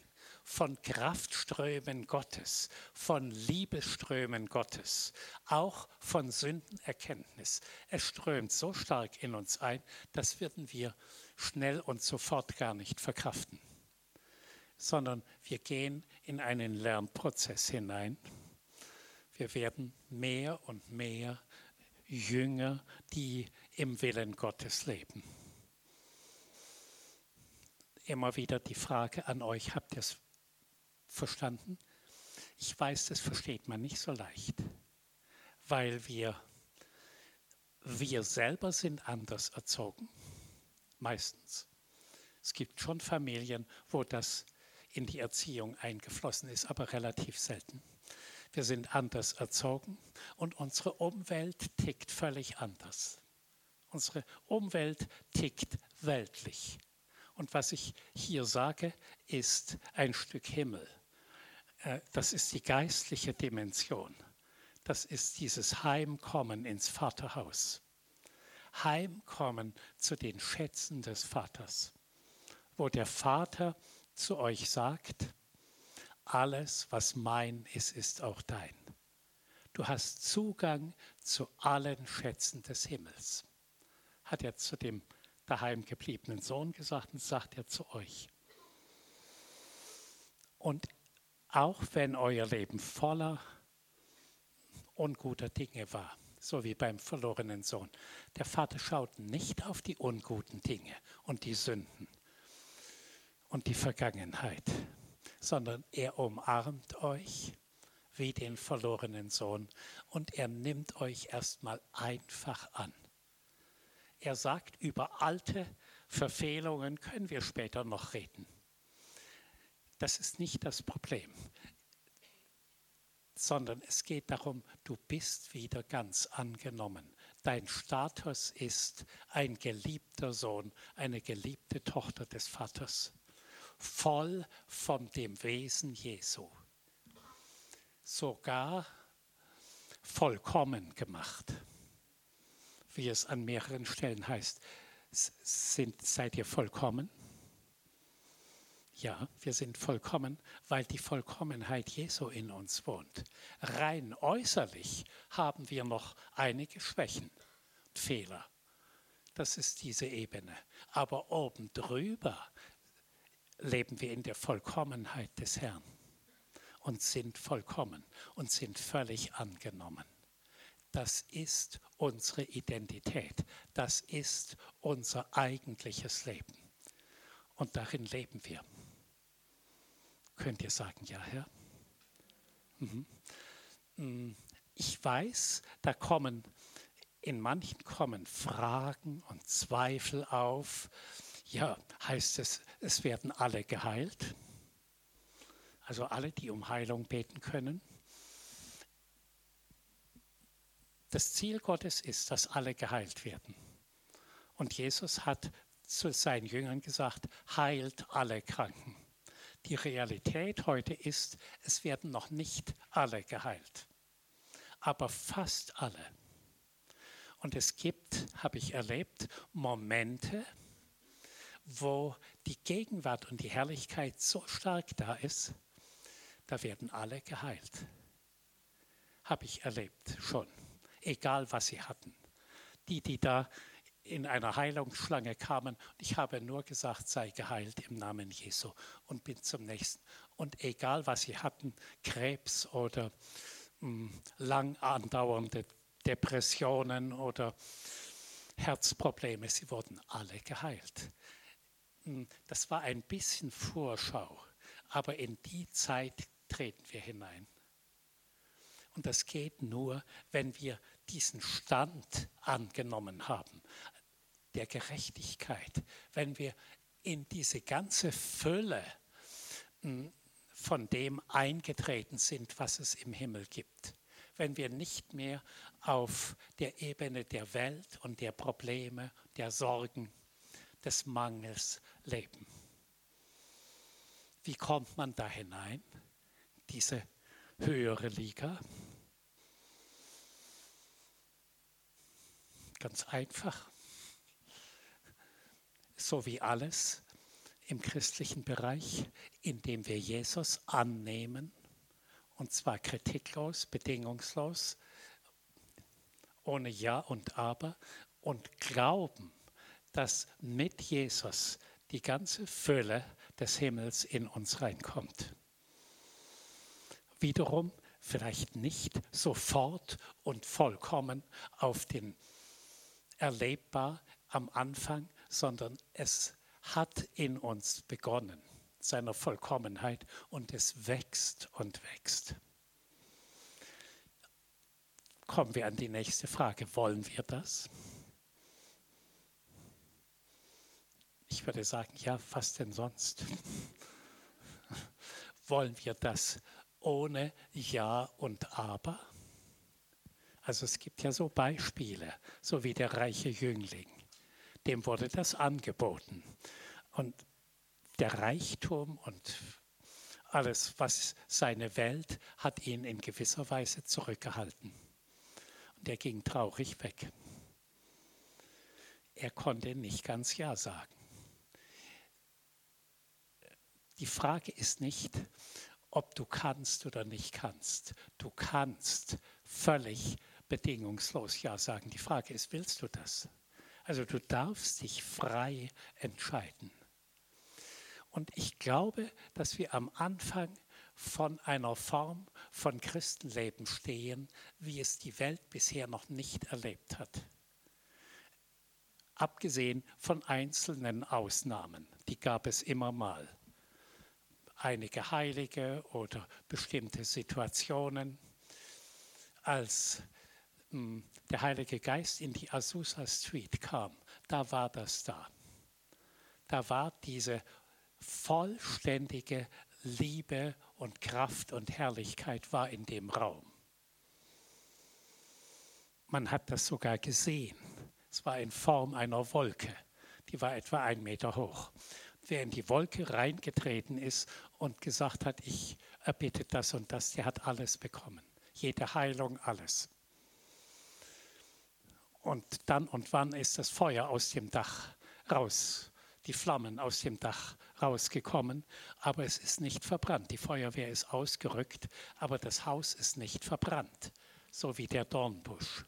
von Kraftströmen Gottes, von Liebesströmen Gottes, auch von Sündenerkenntnis. Es strömt so stark in uns ein, das würden wir schnell und sofort gar nicht verkraften, sondern wir gehen in einen Lernprozess hinein. Wir werden mehr und mehr Jünger, die im Willen Gottes leben. Immer wieder die Frage an euch, habt ihr es verstanden? Ich weiß, das versteht man nicht so leicht, weil wir, wir selber sind anders erzogen meistens. Es gibt schon Familien, wo das in die Erziehung eingeflossen ist, aber relativ selten. Wir sind anders erzogen und unsere Umwelt tickt völlig anders. Unsere Umwelt tickt weltlich. Und was ich hier sage, ist ein Stück Himmel. Äh, das ist die geistliche Dimension. Das ist dieses Heimkommen ins Vaterhaus heimkommen zu den Schätzen des Vaters, wo der Vater zu euch sagt, alles, was mein ist, ist auch dein. Du hast Zugang zu allen Schätzen des Himmels. Hat er zu dem daheim gebliebenen Sohn gesagt und sagt er zu euch. Und auch wenn euer Leben voller unguter Dinge war, so wie beim verlorenen Sohn. Der Vater schaut nicht auf die unguten Dinge und die Sünden und die Vergangenheit, sondern er umarmt euch wie den verlorenen Sohn und er nimmt euch erstmal einfach an. Er sagt, über alte Verfehlungen können wir später noch reden. Das ist nicht das Problem sondern es geht darum, du bist wieder ganz angenommen. Dein Status ist ein geliebter Sohn, eine geliebte Tochter des Vaters, voll von dem Wesen Jesu, sogar vollkommen gemacht, wie es an mehreren Stellen heißt. Sind, seid ihr vollkommen? Ja, wir sind vollkommen, weil die Vollkommenheit Jesu in uns wohnt. Rein äußerlich haben wir noch einige Schwächen Fehler. Das ist diese Ebene. Aber oben drüber leben wir in der Vollkommenheit des Herrn und sind vollkommen und sind völlig angenommen. Das ist unsere Identität. Das ist unser eigentliches Leben. Und darin leben wir. Könnt ihr sagen, ja, Herr? Mhm. Mm, ich weiß, da kommen, in manchen kommen Fragen und Zweifel auf. Ja, heißt es, es werden alle geheilt? Also alle, die um Heilung beten können? Das Ziel Gottes ist, dass alle geheilt werden. Und Jesus hat zu seinen Jüngern gesagt, heilt alle Kranken. Die Realität heute ist, es werden noch nicht alle geheilt, aber fast alle. Und es gibt, habe ich erlebt, Momente, wo die Gegenwart und die Herrlichkeit so stark da ist, da werden alle geheilt. Habe ich erlebt schon, egal was sie hatten. Die, die da in einer Heilungsschlange kamen, ich habe nur gesagt, sei geheilt im Namen Jesu und bin zum nächsten. Und egal was sie hatten, Krebs oder mh, hm, lang andauernde Depressionen oder Herzprobleme, sie wurden alle geheilt. Hm, das war ein bisschen Vorschau, aber in die Zeit treten wir hinein. Und das geht nur, wenn wir diesen Stand angenommen haben, der Gerechtigkeit, wenn wir in diese ganze Fülle hm, von dem eingetreten sind, was es im Himmel gibt. Wenn wir nicht mehr auf der Ebene der Welt und der Probleme, der Sorgen, des Mangels leben. Wie kommt man da hinein? Diese höhere Liga? Ganz einfach. So wie alles im christlichen Bereich, indem wir Jesus annehmen, und zwar kritiklos, bedingungslos, ohne Ja und Aber, und glauben, dass mit Jesus die ganze Fülle des Himmels in uns reinkommt. Wiederum vielleicht nicht sofort und vollkommen auf den erlebbar am Anfang, sondern es hat in uns begonnen, seiner Vollkommenheit, und es wächst und wächst. Kommen wir an die nächste Frage. Wollen wir das? Ich würde sagen, ja, was denn sonst? (laughs) Wollen wir das ohne Ja und Aber? Also es gibt ja so Beispiele, so wie der reiche Jüngling. Dem wurde das angeboten. Und der Reichtum und alles, was seine Welt, hat ihn in gewisser Weise zurückgehalten. Und er ging traurig weg. Er konnte nicht ganz Ja sagen. Die Frage ist nicht, ob du kannst oder nicht kannst. Du kannst völlig bedingungslos Ja sagen. Die Frage ist, willst du das? Also du darfst dich frei entscheiden. Und ich glaube, dass wir am Anfang von einer Form von Christenleben stehen, wie es die Welt bisher noch nicht erlebt hat. Abgesehen von einzelnen Ausnahmen, die gab es immer mal. Einige Heilige oder bestimmte Situationen. Als der Heilige Geist in die Azusa Street kam, da war das da. Da war diese vollständige Liebe und Kraft und Herrlichkeit war in dem Raum. Man hat das sogar gesehen. Es war in Form einer Wolke. Die war etwa ein Meter hoch. Wer in die Wolke reingetreten ist und gesagt hat, ich erbitte das und das, der hat alles bekommen. Jede Heilung, alles. Und dann und wann ist das Feuer aus dem Dach raus, die Flammen aus dem Dach rausgekommen, aber es ist nicht verbrannt. Die Feuerwehr ist ausgerückt, aber das Haus ist nicht verbrannt, so wie der Dornbusch.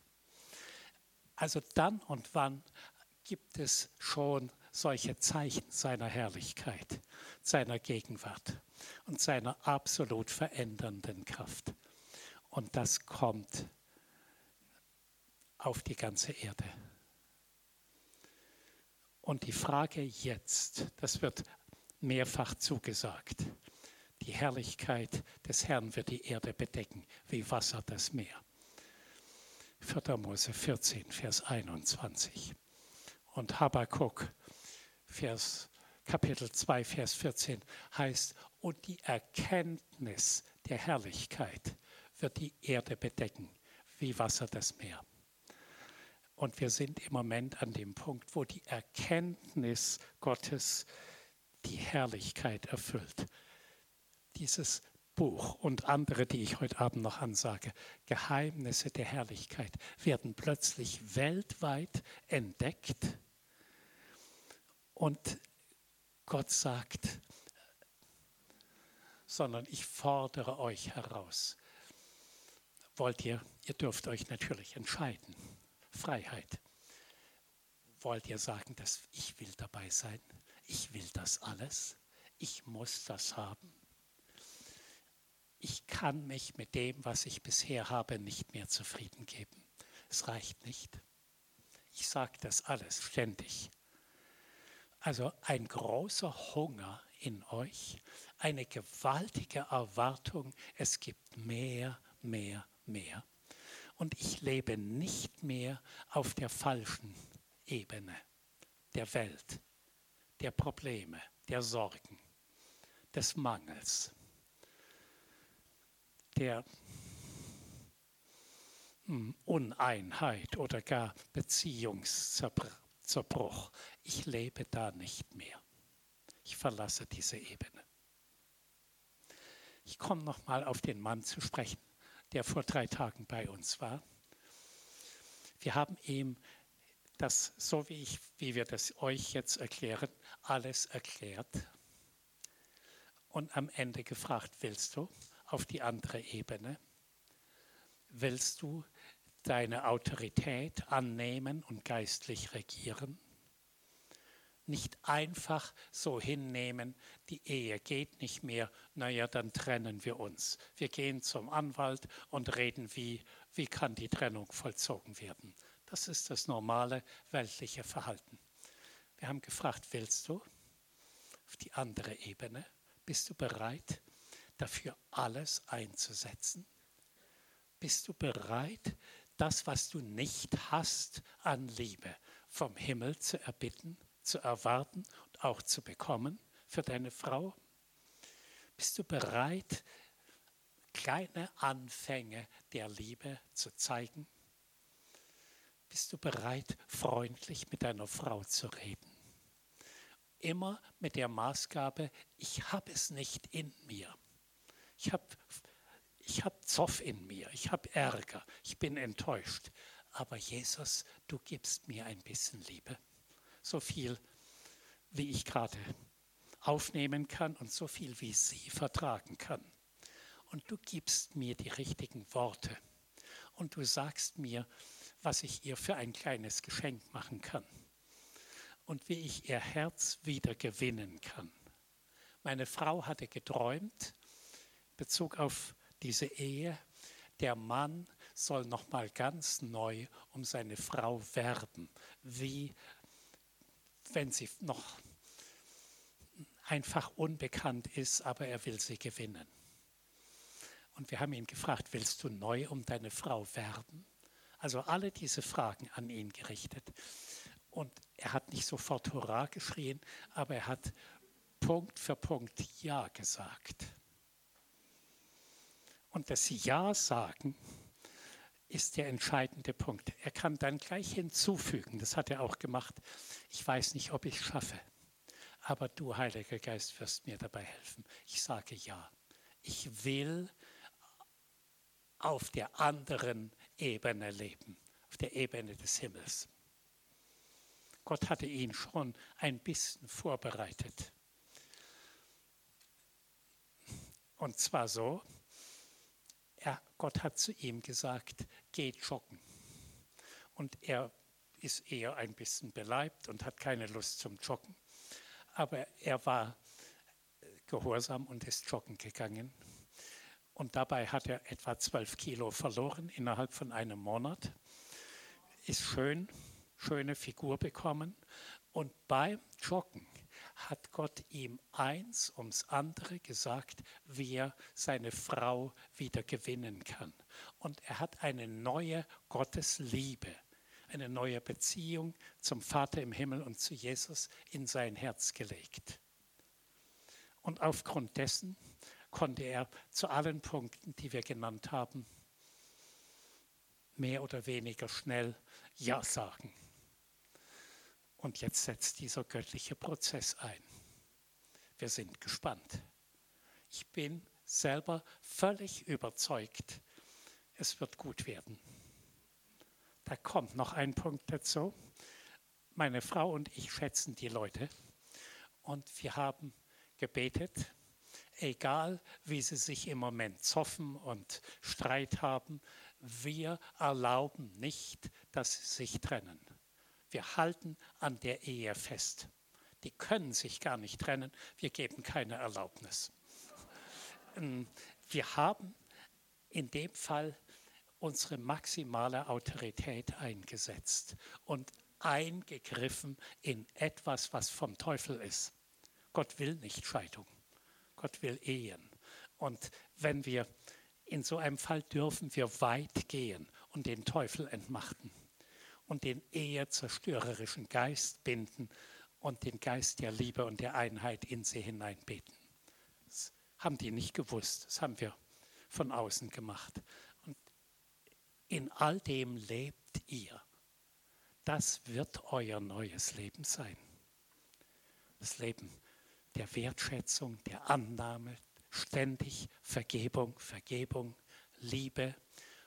Also dann und wann gibt es schon solche Zeichen seiner Herrlichkeit, seiner Gegenwart und seiner absolut verändernden Kraft. Und das kommt auf die ganze Erde. Und die Frage jetzt, das wird mehrfach zugesagt, die Herrlichkeit des Herrn wird die Erde bedecken, wie Wasser das Meer. 4. Mose 14, Vers 21. Und Habakkuk Vers, Kapitel 2, Vers 14 heißt, und die Erkenntnis der Herrlichkeit wird die Erde bedecken, wie Wasser das Meer. Und wir sind im Moment an dem Punkt, wo die Erkenntnis Gottes die Herrlichkeit erfüllt. Dieses Buch und andere, die ich heute Abend noch ansage, Geheimnisse der Herrlichkeit, werden plötzlich weltweit entdeckt. Und Gott sagt, sondern ich fordere euch heraus. Wollt ihr, ihr dürft euch natürlich entscheiden. Freiheit. Wollt ihr sagen, dass ich will dabei sein? Ich will das alles? Ich muss das haben? ich kann mich mit dem, was ich bisher habe, nicht mehr zufrieden geben. Es reicht nicht. Ich sage das alles ständig. Also ein großer Hunger in euch, eine gewaltige Erwartung, es gibt mehr, mehr, mehr. Und ich lebe nicht mehr auf der falschen Ebene der Welt, der Probleme, der Sorgen, des Mangels der hm, Uneinheit oder gar Beziehungszerbruch. Ich lebe da nicht mehr. Ich verlasse diese Ebene. Ich komme noch mal auf den Mann zu sprechen, der vor drei Tagen bei uns war. Wir haben ihm das, so wie, ich, wie wir das euch jetzt erklären, alles erklärt und am Ende gefragt, willst du? auf die andere Ebene? Willst du deine Autorität annehmen und geistlich regieren? Nicht einfach so hinnehmen, die Ehe geht nicht mehr, naja, dann trennen wir uns. Wir gehen zum Anwalt und reden, wie, wie kann die Trennung vollzogen werden. Das ist das normale weltliche Verhalten. Wir haben gefragt, willst du auf die andere Ebene? Bist du bereit, dafür alles einzusetzen? Bist du bereit, das, was du nicht hast an Liebe, vom Himmel zu erbitten, zu erwarten und auch zu bekommen für deine Frau? Bist du bereit, kleine Anfänge der Liebe zu zeigen? Bist du bereit, freundlich mit deiner Frau zu reden? Immer mit der Maßgabe, ich habe es nicht in mir. Ich habe ich hab Zoff in mir, ich habe Ärger, ich bin enttäuscht. Aber Jesus, du gibst mir ein bisschen Liebe. So viel, wie ich gerade aufnehmen kann und so viel, wie sie vertragen kann. Und du gibst mir die richtigen Worte. Und du sagst mir, was ich ihr für ein kleines Geschenk machen kann. Und wie ich ihr Herz wieder gewinnen kann. Meine Frau hatte geträumt, Bezug auf diese Ehe, der Mann soll noch mal ganz neu um seine Frau werben, wie wenn sie noch einfach unbekannt ist, aber er will sie gewinnen. Und wir haben ihn gefragt, willst du neu um deine Frau werben? Also alle diese Fragen an ihn gerichtet. Und er hat nicht sofort Hurra geschrien, aber er hat Punkt für Punkt Ja gesagt. Und das Ja sagen ist der entscheidende Punkt. Er kann dann gleich hinzufügen, das hat er auch gemacht, ich weiß nicht, ob ich schaffe, aber du, Heiliger Geist, wirst mir dabei helfen. Ich sage Ja. Ich will auf der anderen Ebene leben, auf der Ebene des Himmels. Gott hatte ihn schon ein bisschen vorbereitet. Und zwar so, er, Gott hat zu ihm gesagt, geh joggen. Und er ist eher ein bisschen beleibt und hat keine Lust zum Joggen. Aber er war gehorsam und ist joggen gegangen. Und dabei hat er etwa zwölf Kilo verloren innerhalb von einem Monat. Ist schön, schöne Figur bekommen. Und beim Joggen hat Gott ihm eins ums andere gesagt, wie er seine Frau wieder gewinnen kann. Und er hat eine neue Gottesliebe, eine neue Beziehung zum Vater im Himmel und zu Jesus in sein Herz gelegt. Und aufgrund dessen konnte er zu allen Punkten, die wir genannt haben, mehr oder weniger schnell Ja sagen. Und jetzt setzt dieser göttliche Prozess ein. Wir sind gespannt. Ich bin selber völlig überzeugt, es wird gut werden. Da kommt noch ein Punkt dazu. Meine Frau und ich schätzen die Leute und wir haben gebetet, egal wie sie sich im Moment zoffen und Streit haben, wir erlauben nicht, dass sie sich trennen. Wir halten an der Ehe fest. Die können sich gar nicht trennen. Wir geben keine Erlaubnis. Ähm, wir haben in dem Fall unsere maximale Autorität eingesetzt und eingegriffen in etwas, was vom Teufel ist. Gott will nicht Scheidung. Gott will Ehen. Und wenn wir in so einem Fall dürfen wir weit gehen und den Teufel entmachten und den eher zerstörerischen Geist binden und den Geist der Liebe und der Einheit in sie hineinbeten. Das haben die nicht gewusst, das haben wir von außen gemacht. Und in all dem lebt ihr. Das wird euer neues Leben sein. Das Leben der Wertschätzung, der Annahme, ständig Vergebung, Vergebung, Liebe,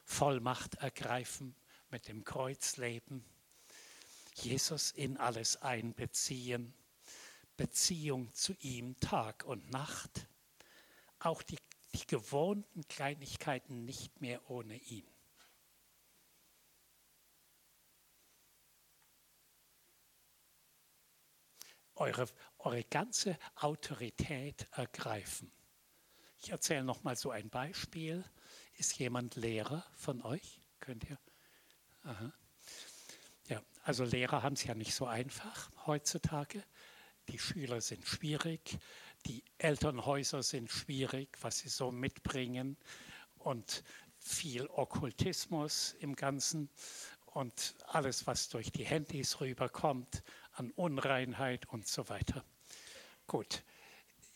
Vollmacht ergreifen, mit dem Kreuz leben, Jesus in alles einbeziehen, Beziehung zu ihm Tag und Nacht, auch die, die gewohnten Kleinigkeiten nicht mehr ohne ihn. Eure, eure ganze Autorität ergreifen. Ich erzähle noch mal so ein Beispiel. Ist jemand Lehrer von euch? Könnt ihr? Aha. Ja, also Lehrer haben es ja nicht so einfach heutzutage. Die Schüler sind schwierig, die Elternhäuser sind schwierig, was sie so mitbringen und viel Okkultismus im Ganzen und alles, was durch die Handys rüberkommt an Unreinheit und so weiter. Gut,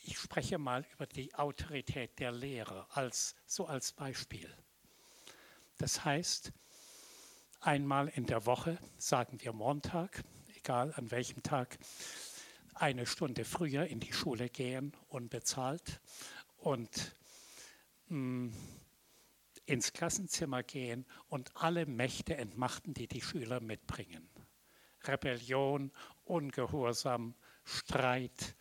ich spreche mal über die Autorität der Lehrer als, so als Beispiel. Das heißt, einmal in der Woche, sagen wir Montag, egal an welchem Tag, eine Stunde früher in die Schule gehen, unbezahlt und mh, mm, ins Klassenzimmer gehen und alle Mächte entmachten, die die Schüler mitbringen. Rebellion, Ungehorsam, Streit,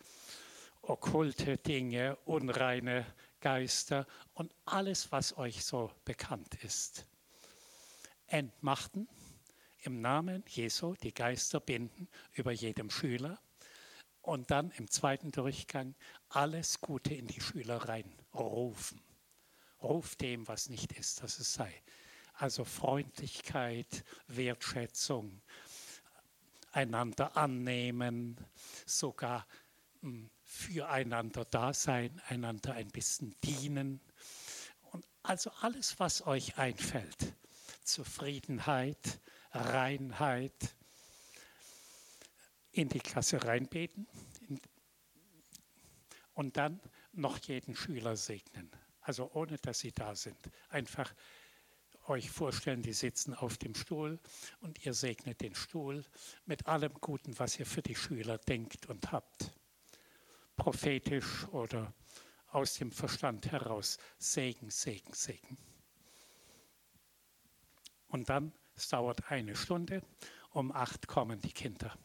okkulte Dinge, unreine Geister und alles, was euch so bekannt ist. Entmachten, im Namen Jesu die Geister binden über jedem Schüler und dann im zweiten Durchgang alles Gute in die Schüler reinrufen. Ruf dem, was nicht ist, dass es sei. Also Freundlichkeit, Wertschätzung, einander annehmen, sogar hm, füreinander da sein, einander ein bisschen dienen. Und also alles, was euch einfällt. Zufriedenheit, Reinheit, in die Klasse reinbeten und dann noch jeden Schüler segnen. Also ohne, dass sie da sind. Einfach euch vorstellen, die sitzen auf dem Stuhl und ihr segnet den Stuhl mit allem Guten, was ihr für die Schüler denkt und habt prophetisch oder aus dem Verstand heraus Segen, Segen, Segen. Und dann, es dauert eine Stunde, um acht kommen die Kinder.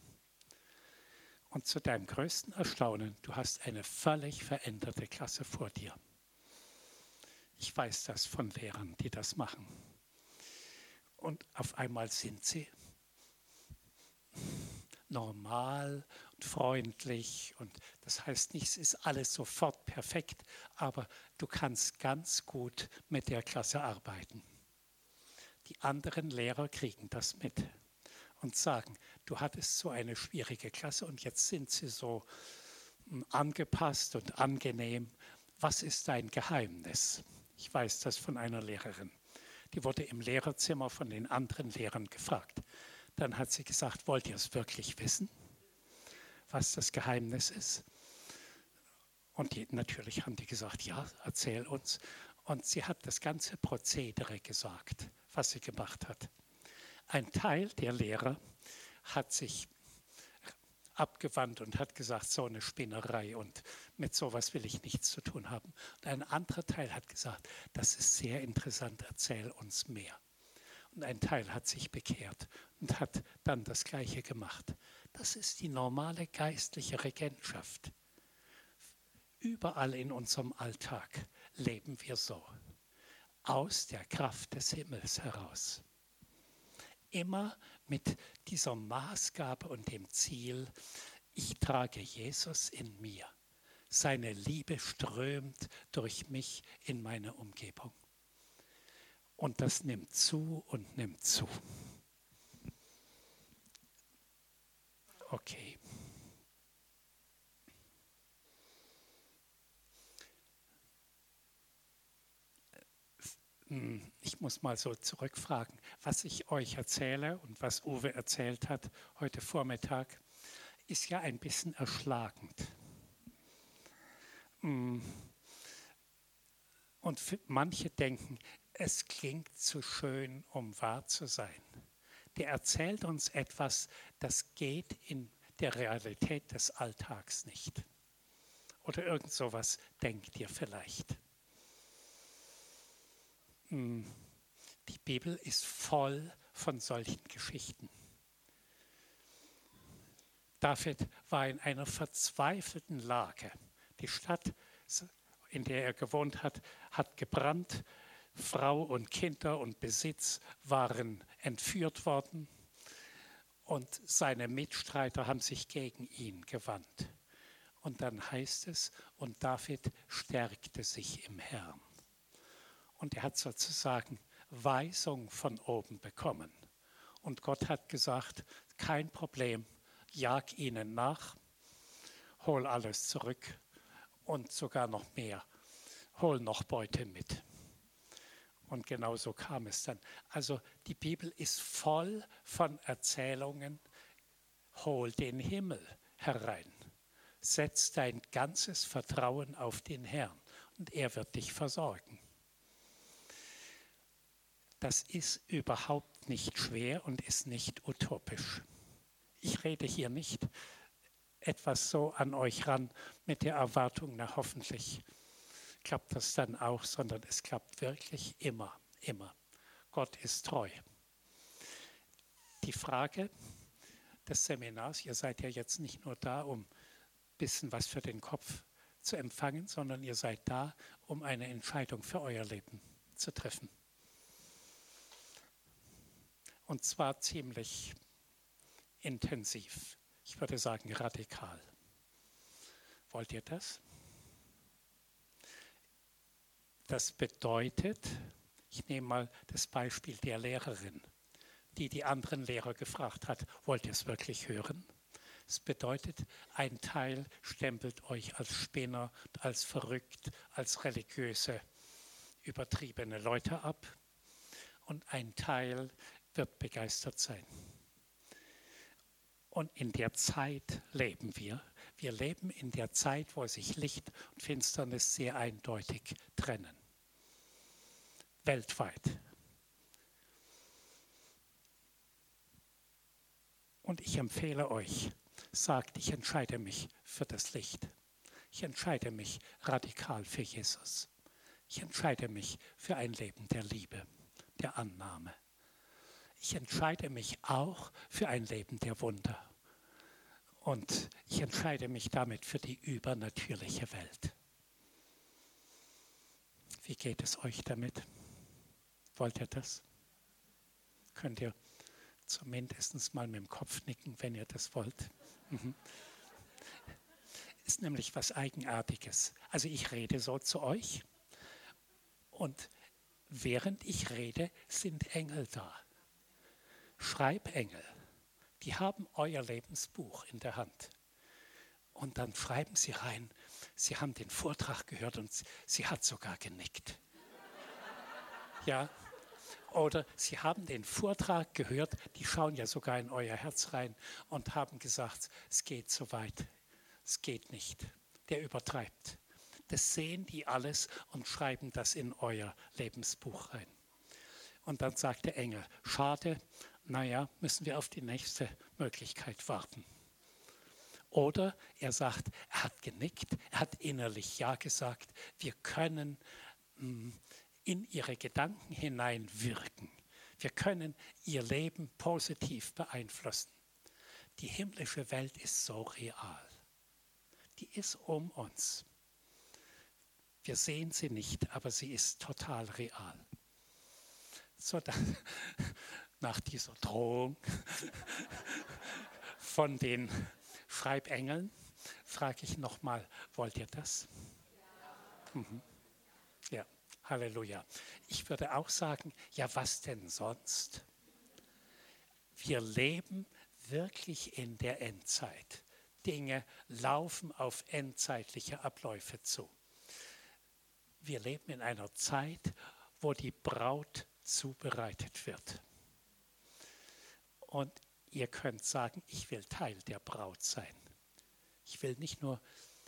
Und zu deinem größten Erstaunen, du hast eine völlig veränderte Klasse vor dir. Ich weiß das von Lehrern, die das machen. Und auf einmal sind sie normal und freundlich. Und das heißt nicht, es ist alles sofort perfekt, aber du kannst ganz gut mit der Klasse arbeiten. Die anderen Lehrer kriegen das mit und sagen, du hattest so eine schwierige Klasse und jetzt sind sie so hm, angepasst und angenehm. Was ist dein Geheimnis? Ich weiß das von einer Lehrerin. Die wurde im Lehrerzimmer von den anderen Lehrern gefragt. dann hat sie gesagt, wollt ihr es wirklich wissen, was das Geheimnis ist? Und die, natürlich haben die gesagt, ja, erzähl uns. Und sie hat das ganze Prozedere gesagt, was sie gemacht hat. Ein Teil der Lehrer hat sich abgewandt und hat gesagt, so eine Spinnerei und mit sowas will ich nichts zu tun haben. Und ein anderer Teil hat gesagt, das ist sehr interessant, erzähl uns mehr. Und ein Teil hat sich bekehrt und hat dann das Gleiche gemacht. Das ist die normale geistliche Regentschaft. Überall in unserem Alltag leben wir so, aus der Kraft des Himmels heraus. Immer mit dieser Maßgabe und dem Ziel, ich trage Jesus in mir. Seine Liebe strömt durch mich in meine Umgebung. Und das nimmt zu und nimmt zu. Okay. Ich muss mal so zurückfragen, was ich euch erzähle und was Uwe erzählt hat heute Vormittag, ist ja ein bisschen erschlagend. Hm. Und manche denken, es klingt zu schön, um wahr zu sein. Der erzählt uns etwas, das geht in der Realität des Alltags nicht. Oder irgend sowas denkt ihr vielleicht. Hm, die Bibel ist voll von solchen Geschichten. David war in einer verzweifelten Lage. Die Stadt, in der er gewohnt hat, hat gebrannt. Frau und Kinder und Besitz waren entführt worden. Und seine Mitstreiter haben sich gegen ihn gewandt. Und dann heißt es, und David stärkte sich im Herrn. Und er hat sozusagen Weisung von oben bekommen. Und Gott hat gesagt, kein Problem, jag ihnen nach, hol alles zurück und sogar noch mehr, hol noch Beute mit. Und genau so kam es dann. Also die Bibel ist voll von Erzählungen, hol den Himmel herein, setz dein ganzes Vertrauen auf den Herrn und er wird dich versorgen. Das ist überhaupt nicht schwer und ist nicht utopisch. Ich rede hier nicht etwas so an euch ran mit der Erwartung, na hoffentlich klappt das dann auch, sondern es klappt wirklich immer, immer. Gott ist treu. Die Frage des Seminars, ihr seid ja jetzt nicht nur da, um ein bisschen was für den Kopf zu empfangen, sondern ihr seid da, um eine Entscheidung für euer Leben zu treffen. Und zwar ziemlich intensiv. Ich würde sagen radikal. Wollt ihr das? Das bedeutet, ich nehme mal das Beispiel der Lehrerin, die die anderen Lehrer gefragt hat, wollt ihr es wirklich hören? Es bedeutet, ein Teil stempelt euch als Spinner, als verrückt, als religiöse, übertriebene Leute ab und ein Teil wird begeistert sein. Und in der Zeit leben wir. Wir leben in der Zeit, wo sich Licht und Finsternis sehr eindeutig trennen. Weltweit. Und ich empfehle euch, sagt, ich entscheide mich für das Licht. Ich entscheide mich radikal für Jesus. Ich entscheide mich für ein Leben der Liebe, der Annahme ich entscheide mich auch für ein Leben der Wunder. Und ich entscheide mich damit für die übernatürliche Welt. Wie geht es euch damit? Wollt ihr das? Könnt ihr zumindest mal mit dem Kopf nicken, wenn ihr das wollt? Mhm. Ist nämlich was Eigenartiges. Also ich rede so zu euch und während ich rede, sind Engel da. Schreibengel, die haben euer Lebensbuch in der Hand. Und dann schreiben sie rein, sie haben den Vortrag gehört und sie hat sogar genickt. Ja, Oder sie haben den Vortrag gehört, die schauen ja sogar in euer Herz rein und haben gesagt, es geht so weit, es geht nicht, der übertreibt. Das sehen die alles und schreiben das in euer Lebensbuch rein. Und dann sagt der Engel, schade, naja, müssen wir auf die nächste Möglichkeit warten. Oder er sagt, er hat genickt, er hat innerlich Ja gesagt, wir können mm, in ihre Gedanken hineinwirken. Wir können ihr Leben positiv beeinflussen. Die himmlische Welt ist so real. Die ist um uns. Wir sehen sie nicht, aber sie ist total real. So, dann, nach dieser Drohung von den Schreibengeln frage ich nochmal, wollt ihr das? Mhm. Ja, Halleluja. Ich würde auch sagen, ja, was denn sonst? Wir leben wirklich in der Endzeit. Dinge laufen auf endzeitliche Abläufe zu. Wir leben in einer Zeit, wo die Braut zubereitet wird. Und ihr könnt sagen, ich will Teil der Braut sein. Ich will nicht nur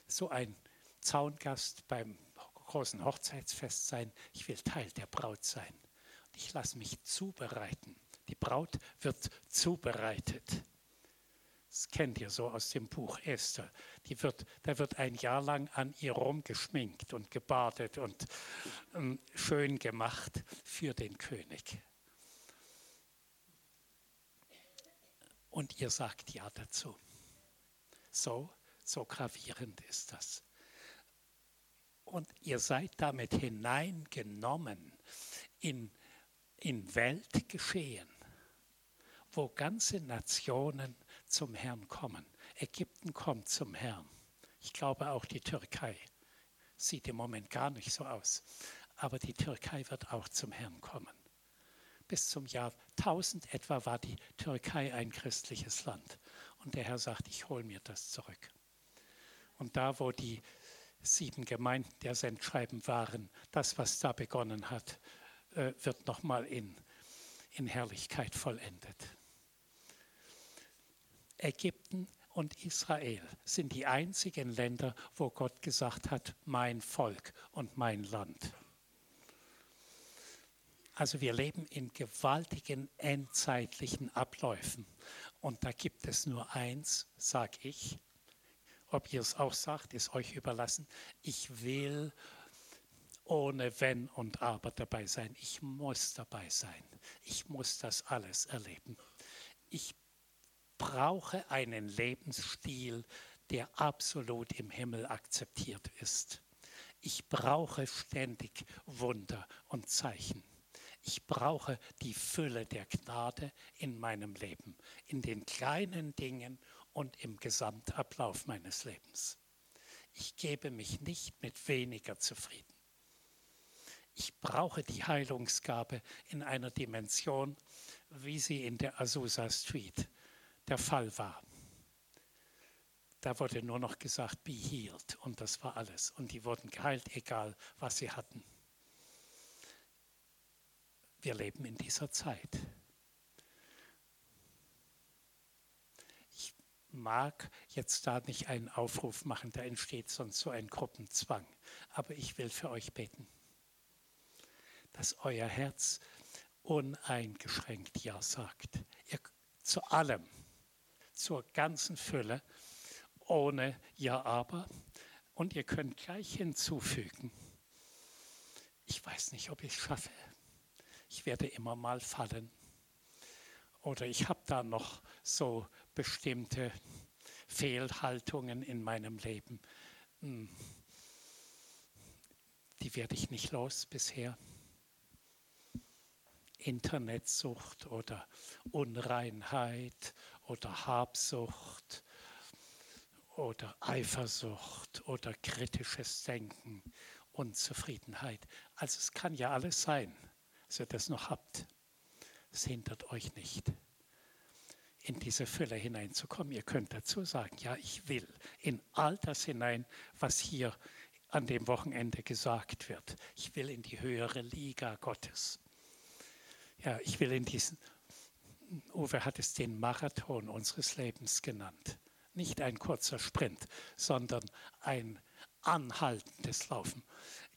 so ein Zaungast beim großen Hochzeitsfest sein, ich will Teil der Braut sein. Ich lasse mich zubereiten. Die Braut wird zubereitet. Das kennt ihr so aus dem Buch Esther. Die wird, da wird ein Jahr lang an ihr rumgeschminkt und gebadet und ähm, schön gemacht für den König. Und ihr sagt Ja dazu. So, so gravierend ist das. Und ihr seid damit hineingenommen in, in Weltgeschehen, wo ganze Nationen zum Herrn kommen. Ägypten kommt zum Herrn. Ich glaube auch die Türkei. Sieht im Moment gar nicht so aus. Aber die Türkei wird auch zum Herrn kommen. Bis zum Jahr 1000 etwa war die Türkei ein christliches Land. Und der Herr sagt, ich hole mir das zurück. Und da, wo die sieben Gemeinden der Sendschreiben waren, das, was da begonnen hat, äh, wird nochmal in, in Herrlichkeit vollendet. Ägypten und Israel sind die einzigen Länder, wo Gott gesagt hat, mein Volk und mein Land. Also wir leben in gewaltigen endzeitlichen Abläufen. Und da gibt es nur eins, sage ich. Ob ihr es auch sagt, ist euch überlassen. Ich will ohne Wenn und Aber dabei sein. Ich muss dabei sein. Ich muss das alles erleben. Ich brauche einen Lebensstil, der absolut im Himmel akzeptiert ist. Ich brauche ständig Wunder und Zeichen. Ich brauche die Fülle der Gnade in meinem Leben, in den kleinen Dingen und im Gesamtablauf meines Lebens. Ich gebe mich nicht mit weniger zufrieden. Ich brauche die Heilungsgabe in einer Dimension, wie sie in der Azusa Street der Fall war. Da wurde nur noch gesagt, be healed und das war alles. Und die wurden geheilt, egal was sie hatten. Wir leben in dieser Zeit. Ich mag jetzt da nicht einen Aufruf machen, da entsteht sonst so ein Gruppenzwang. Aber ich will für euch beten, dass euer Herz uneingeschränkt Ja sagt. Ihr, zu allem zur ganzen Fülle, ohne Ja, aber. Und ihr könnt gleich hinzufügen, ich weiß nicht, ob ich es schaffe. Ich werde immer mal fallen. Oder ich habe da noch so bestimmte Fehlhaltungen in meinem Leben. Hm. Die werde ich nicht los bisher. Internetsucht oder Unreinheit oder Habsucht oder Eifersucht oder kritisches Denken, Unzufriedenheit. Also es kann ja alles sein, dass ihr das noch habt. Es hindert euch nicht, in diese Fülle hineinzukommen. Ihr könnt dazu sagen, ja, ich will in all das hinein, was hier an dem Wochenende gesagt wird. Ich will in die höhere Liga Gottes. Ja, ich will in diesen, Uwe hat es den Marathon unseres Lebens genannt. Nicht ein kurzer Sprint, sondern ein anhaltendes Laufen.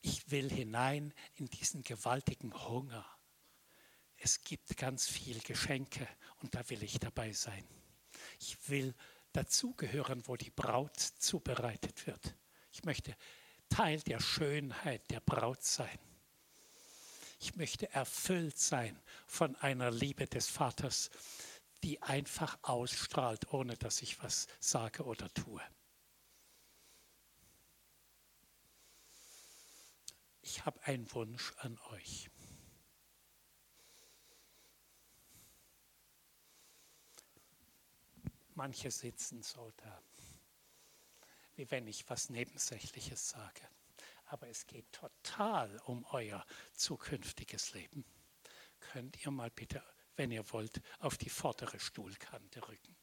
Ich will hinein in diesen gewaltigen Hunger. Es gibt ganz viel Geschenke und da will ich dabei sein. Ich will dazugehören, wo die Braut zubereitet wird. Ich möchte Teil der Schönheit der Braut sein. Ich möchte erfüllt sein von einer Liebe des Vaters, die einfach ausstrahlt, ohne dass ich was sage oder tue. Ich habe einen Wunsch an euch. Manche sitzen so da, wie wenn ich was Nebensächliches sage. Aber es geht total um euer zukünftiges Leben. Könnt ihr mal bitte, wenn ihr wollt, auf die vordere Stuhlkante rücken?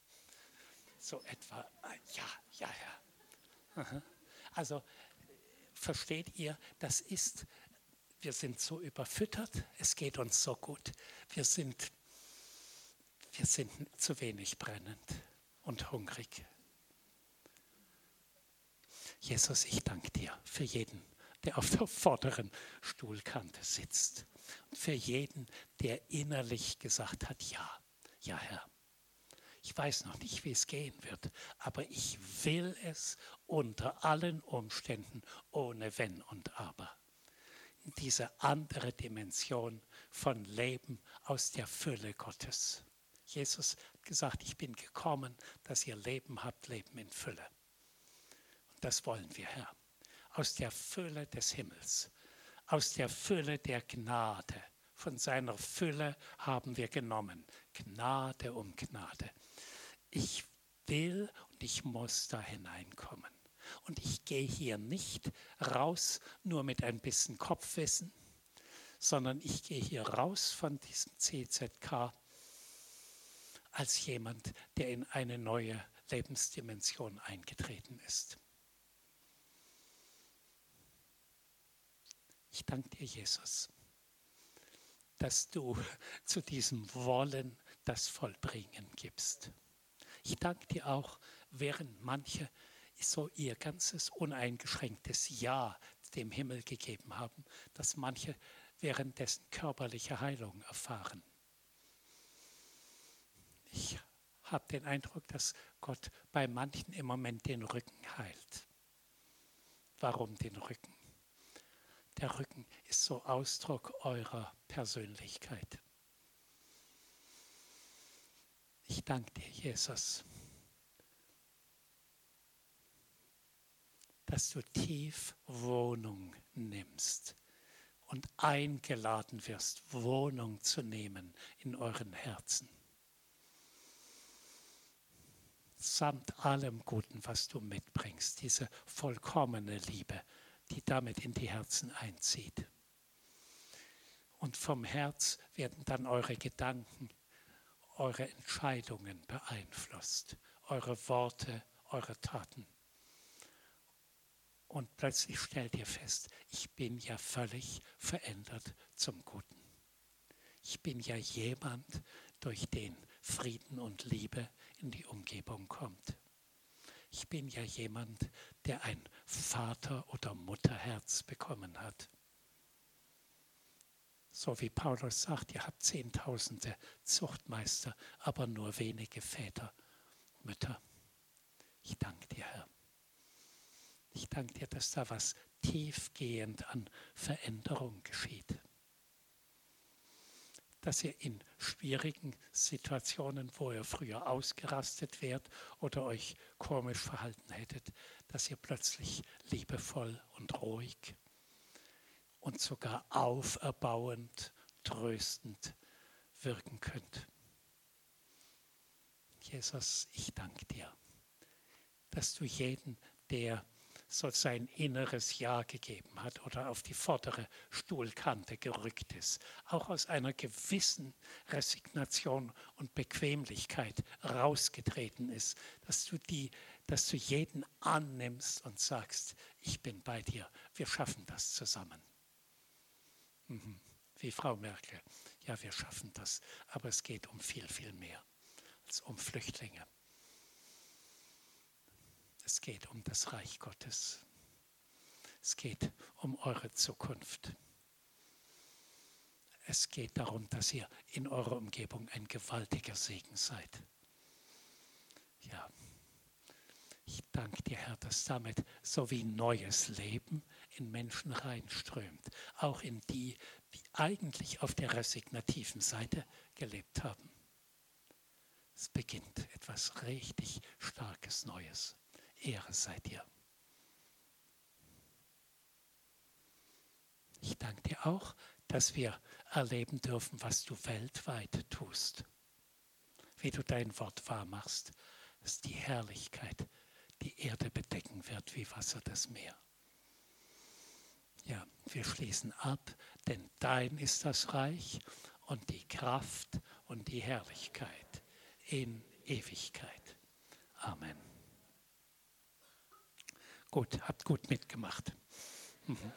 So etwa, ja, ja, ja. Also versteht ihr, das ist, wir sind so überfüttert, es geht uns so gut, wir sind, wir sind zu wenig brennend und hungrig. Jesus, ich danke dir für jeden, der auf der vorderen Stuhlkante sitzt. Und für jeden, der innerlich gesagt hat, ja, ja Herr. Ich weiß noch nicht, wie es gehen wird, aber ich will es unter allen Umständen ohne Wenn und Aber. Diese andere Dimension von Leben aus der Fülle Gottes. Jesus hat gesagt, ich bin gekommen, dass ihr Leben habt, Leben in Fülle. Und das wollen wir, Herr. Aus der Fülle des Himmels, aus der Fülle der Gnade. Von seiner Fülle haben wir genommen. Gnade um Gnade. Ich will und ich muss da hineinkommen. Und ich gehe hier nicht raus nur mit ein bisschen Kopfwissen, sondern ich gehe hier raus von diesem CZK als jemand, der in eine neue Lebensdimension eingetreten ist. Ich danke dir, Jesus, dass du (laughs) zu diesem Wollen das Vollbringen gibst. Ich danke dir auch, während manche so ihr ganzes uneingeschränktes Ja dem Himmel gegeben haben, dass manche währenddessen körperliche Heilung erfahren. Ich habe den Eindruck, dass Gott bei manchen im Moment den Rücken heilt. Warum den Rücken? Der Rücken ist so Ausdruck eurer Persönlichkeit. Ich danke dir, Jesus, dass du tief Wohnung nimmst und eingeladen wirst, Wohnung zu nehmen in euren Herzen. Samt allem Guten, was du mitbringst, diese vollkommene Liebe, die damit in die Herzen einzieht. Und vom Herz werden dann eure Gedanken eure Entscheidungen beeinflusst, eure Worte, eure Taten. Und plötzlich stellt ihr fest, ich bin ja völlig verändert zum Guten. Ich bin ja jemand, durch den Frieden und Liebe in die Umgebung kommt. Ich bin ja jemand, der ein Vater- oder Mutterherz bekommen hat. So wie Paulus sagt, ihr habt Zehntausende Zuchtmeister, aber nur wenige Väter, Mütter. Ich danke dir, Herr. Ich danke dir, dass da was tiefgehend an Veränderung geschieht. Dass ihr in schwierigen Situationen, wo ihr früher ausgerastet wärt oder euch komisch verhalten hättet, dass ihr plötzlich liebevoll und ruhig und sogar auferbauend, tröstend wirken könnt. Jesus, ich danke dir, dass du jeden, der so sein inneres Ja gegeben hat oder auf die vordere Stuhlkante gerückt ist, auch aus einer gewissen Resignation und Bequemlichkeit rausgetreten ist, dass du die, dass du jeden annimmst und sagst, ich bin bei dir, wir schaffen das zusammen. Mhm. Wie Frau Merkel. ja, wir schaffen das. Aber es geht um viel, viel mehr als um Flüchtlinge. Es geht um das Reich Gottes. Es geht um eure Zukunft. Es geht darum, dass ihr in eurer Umgebung ein gewaltiger Segen seid. Ja, ich danke dir, Herr, dass damit so wie neues Leben in Menschen reinströmt, auch in die, die eigentlich auf der resignativen Seite gelebt haben. Es beginnt etwas richtig Starkes Neues. Ehre sei dir. Ich danke dir auch, dass wir erleben dürfen, was du weltweit tust. Wie du dein Wort wahr machst, dass die Herrlichkeit die Erde bedecken wird wie Wasser das Meer. Ja, wir schließen ab, denn dein ist das Reich und die Kraft und die Herrlichkeit in Ewigkeit. Amen. Gut, habt gut mitgemacht. Mhm.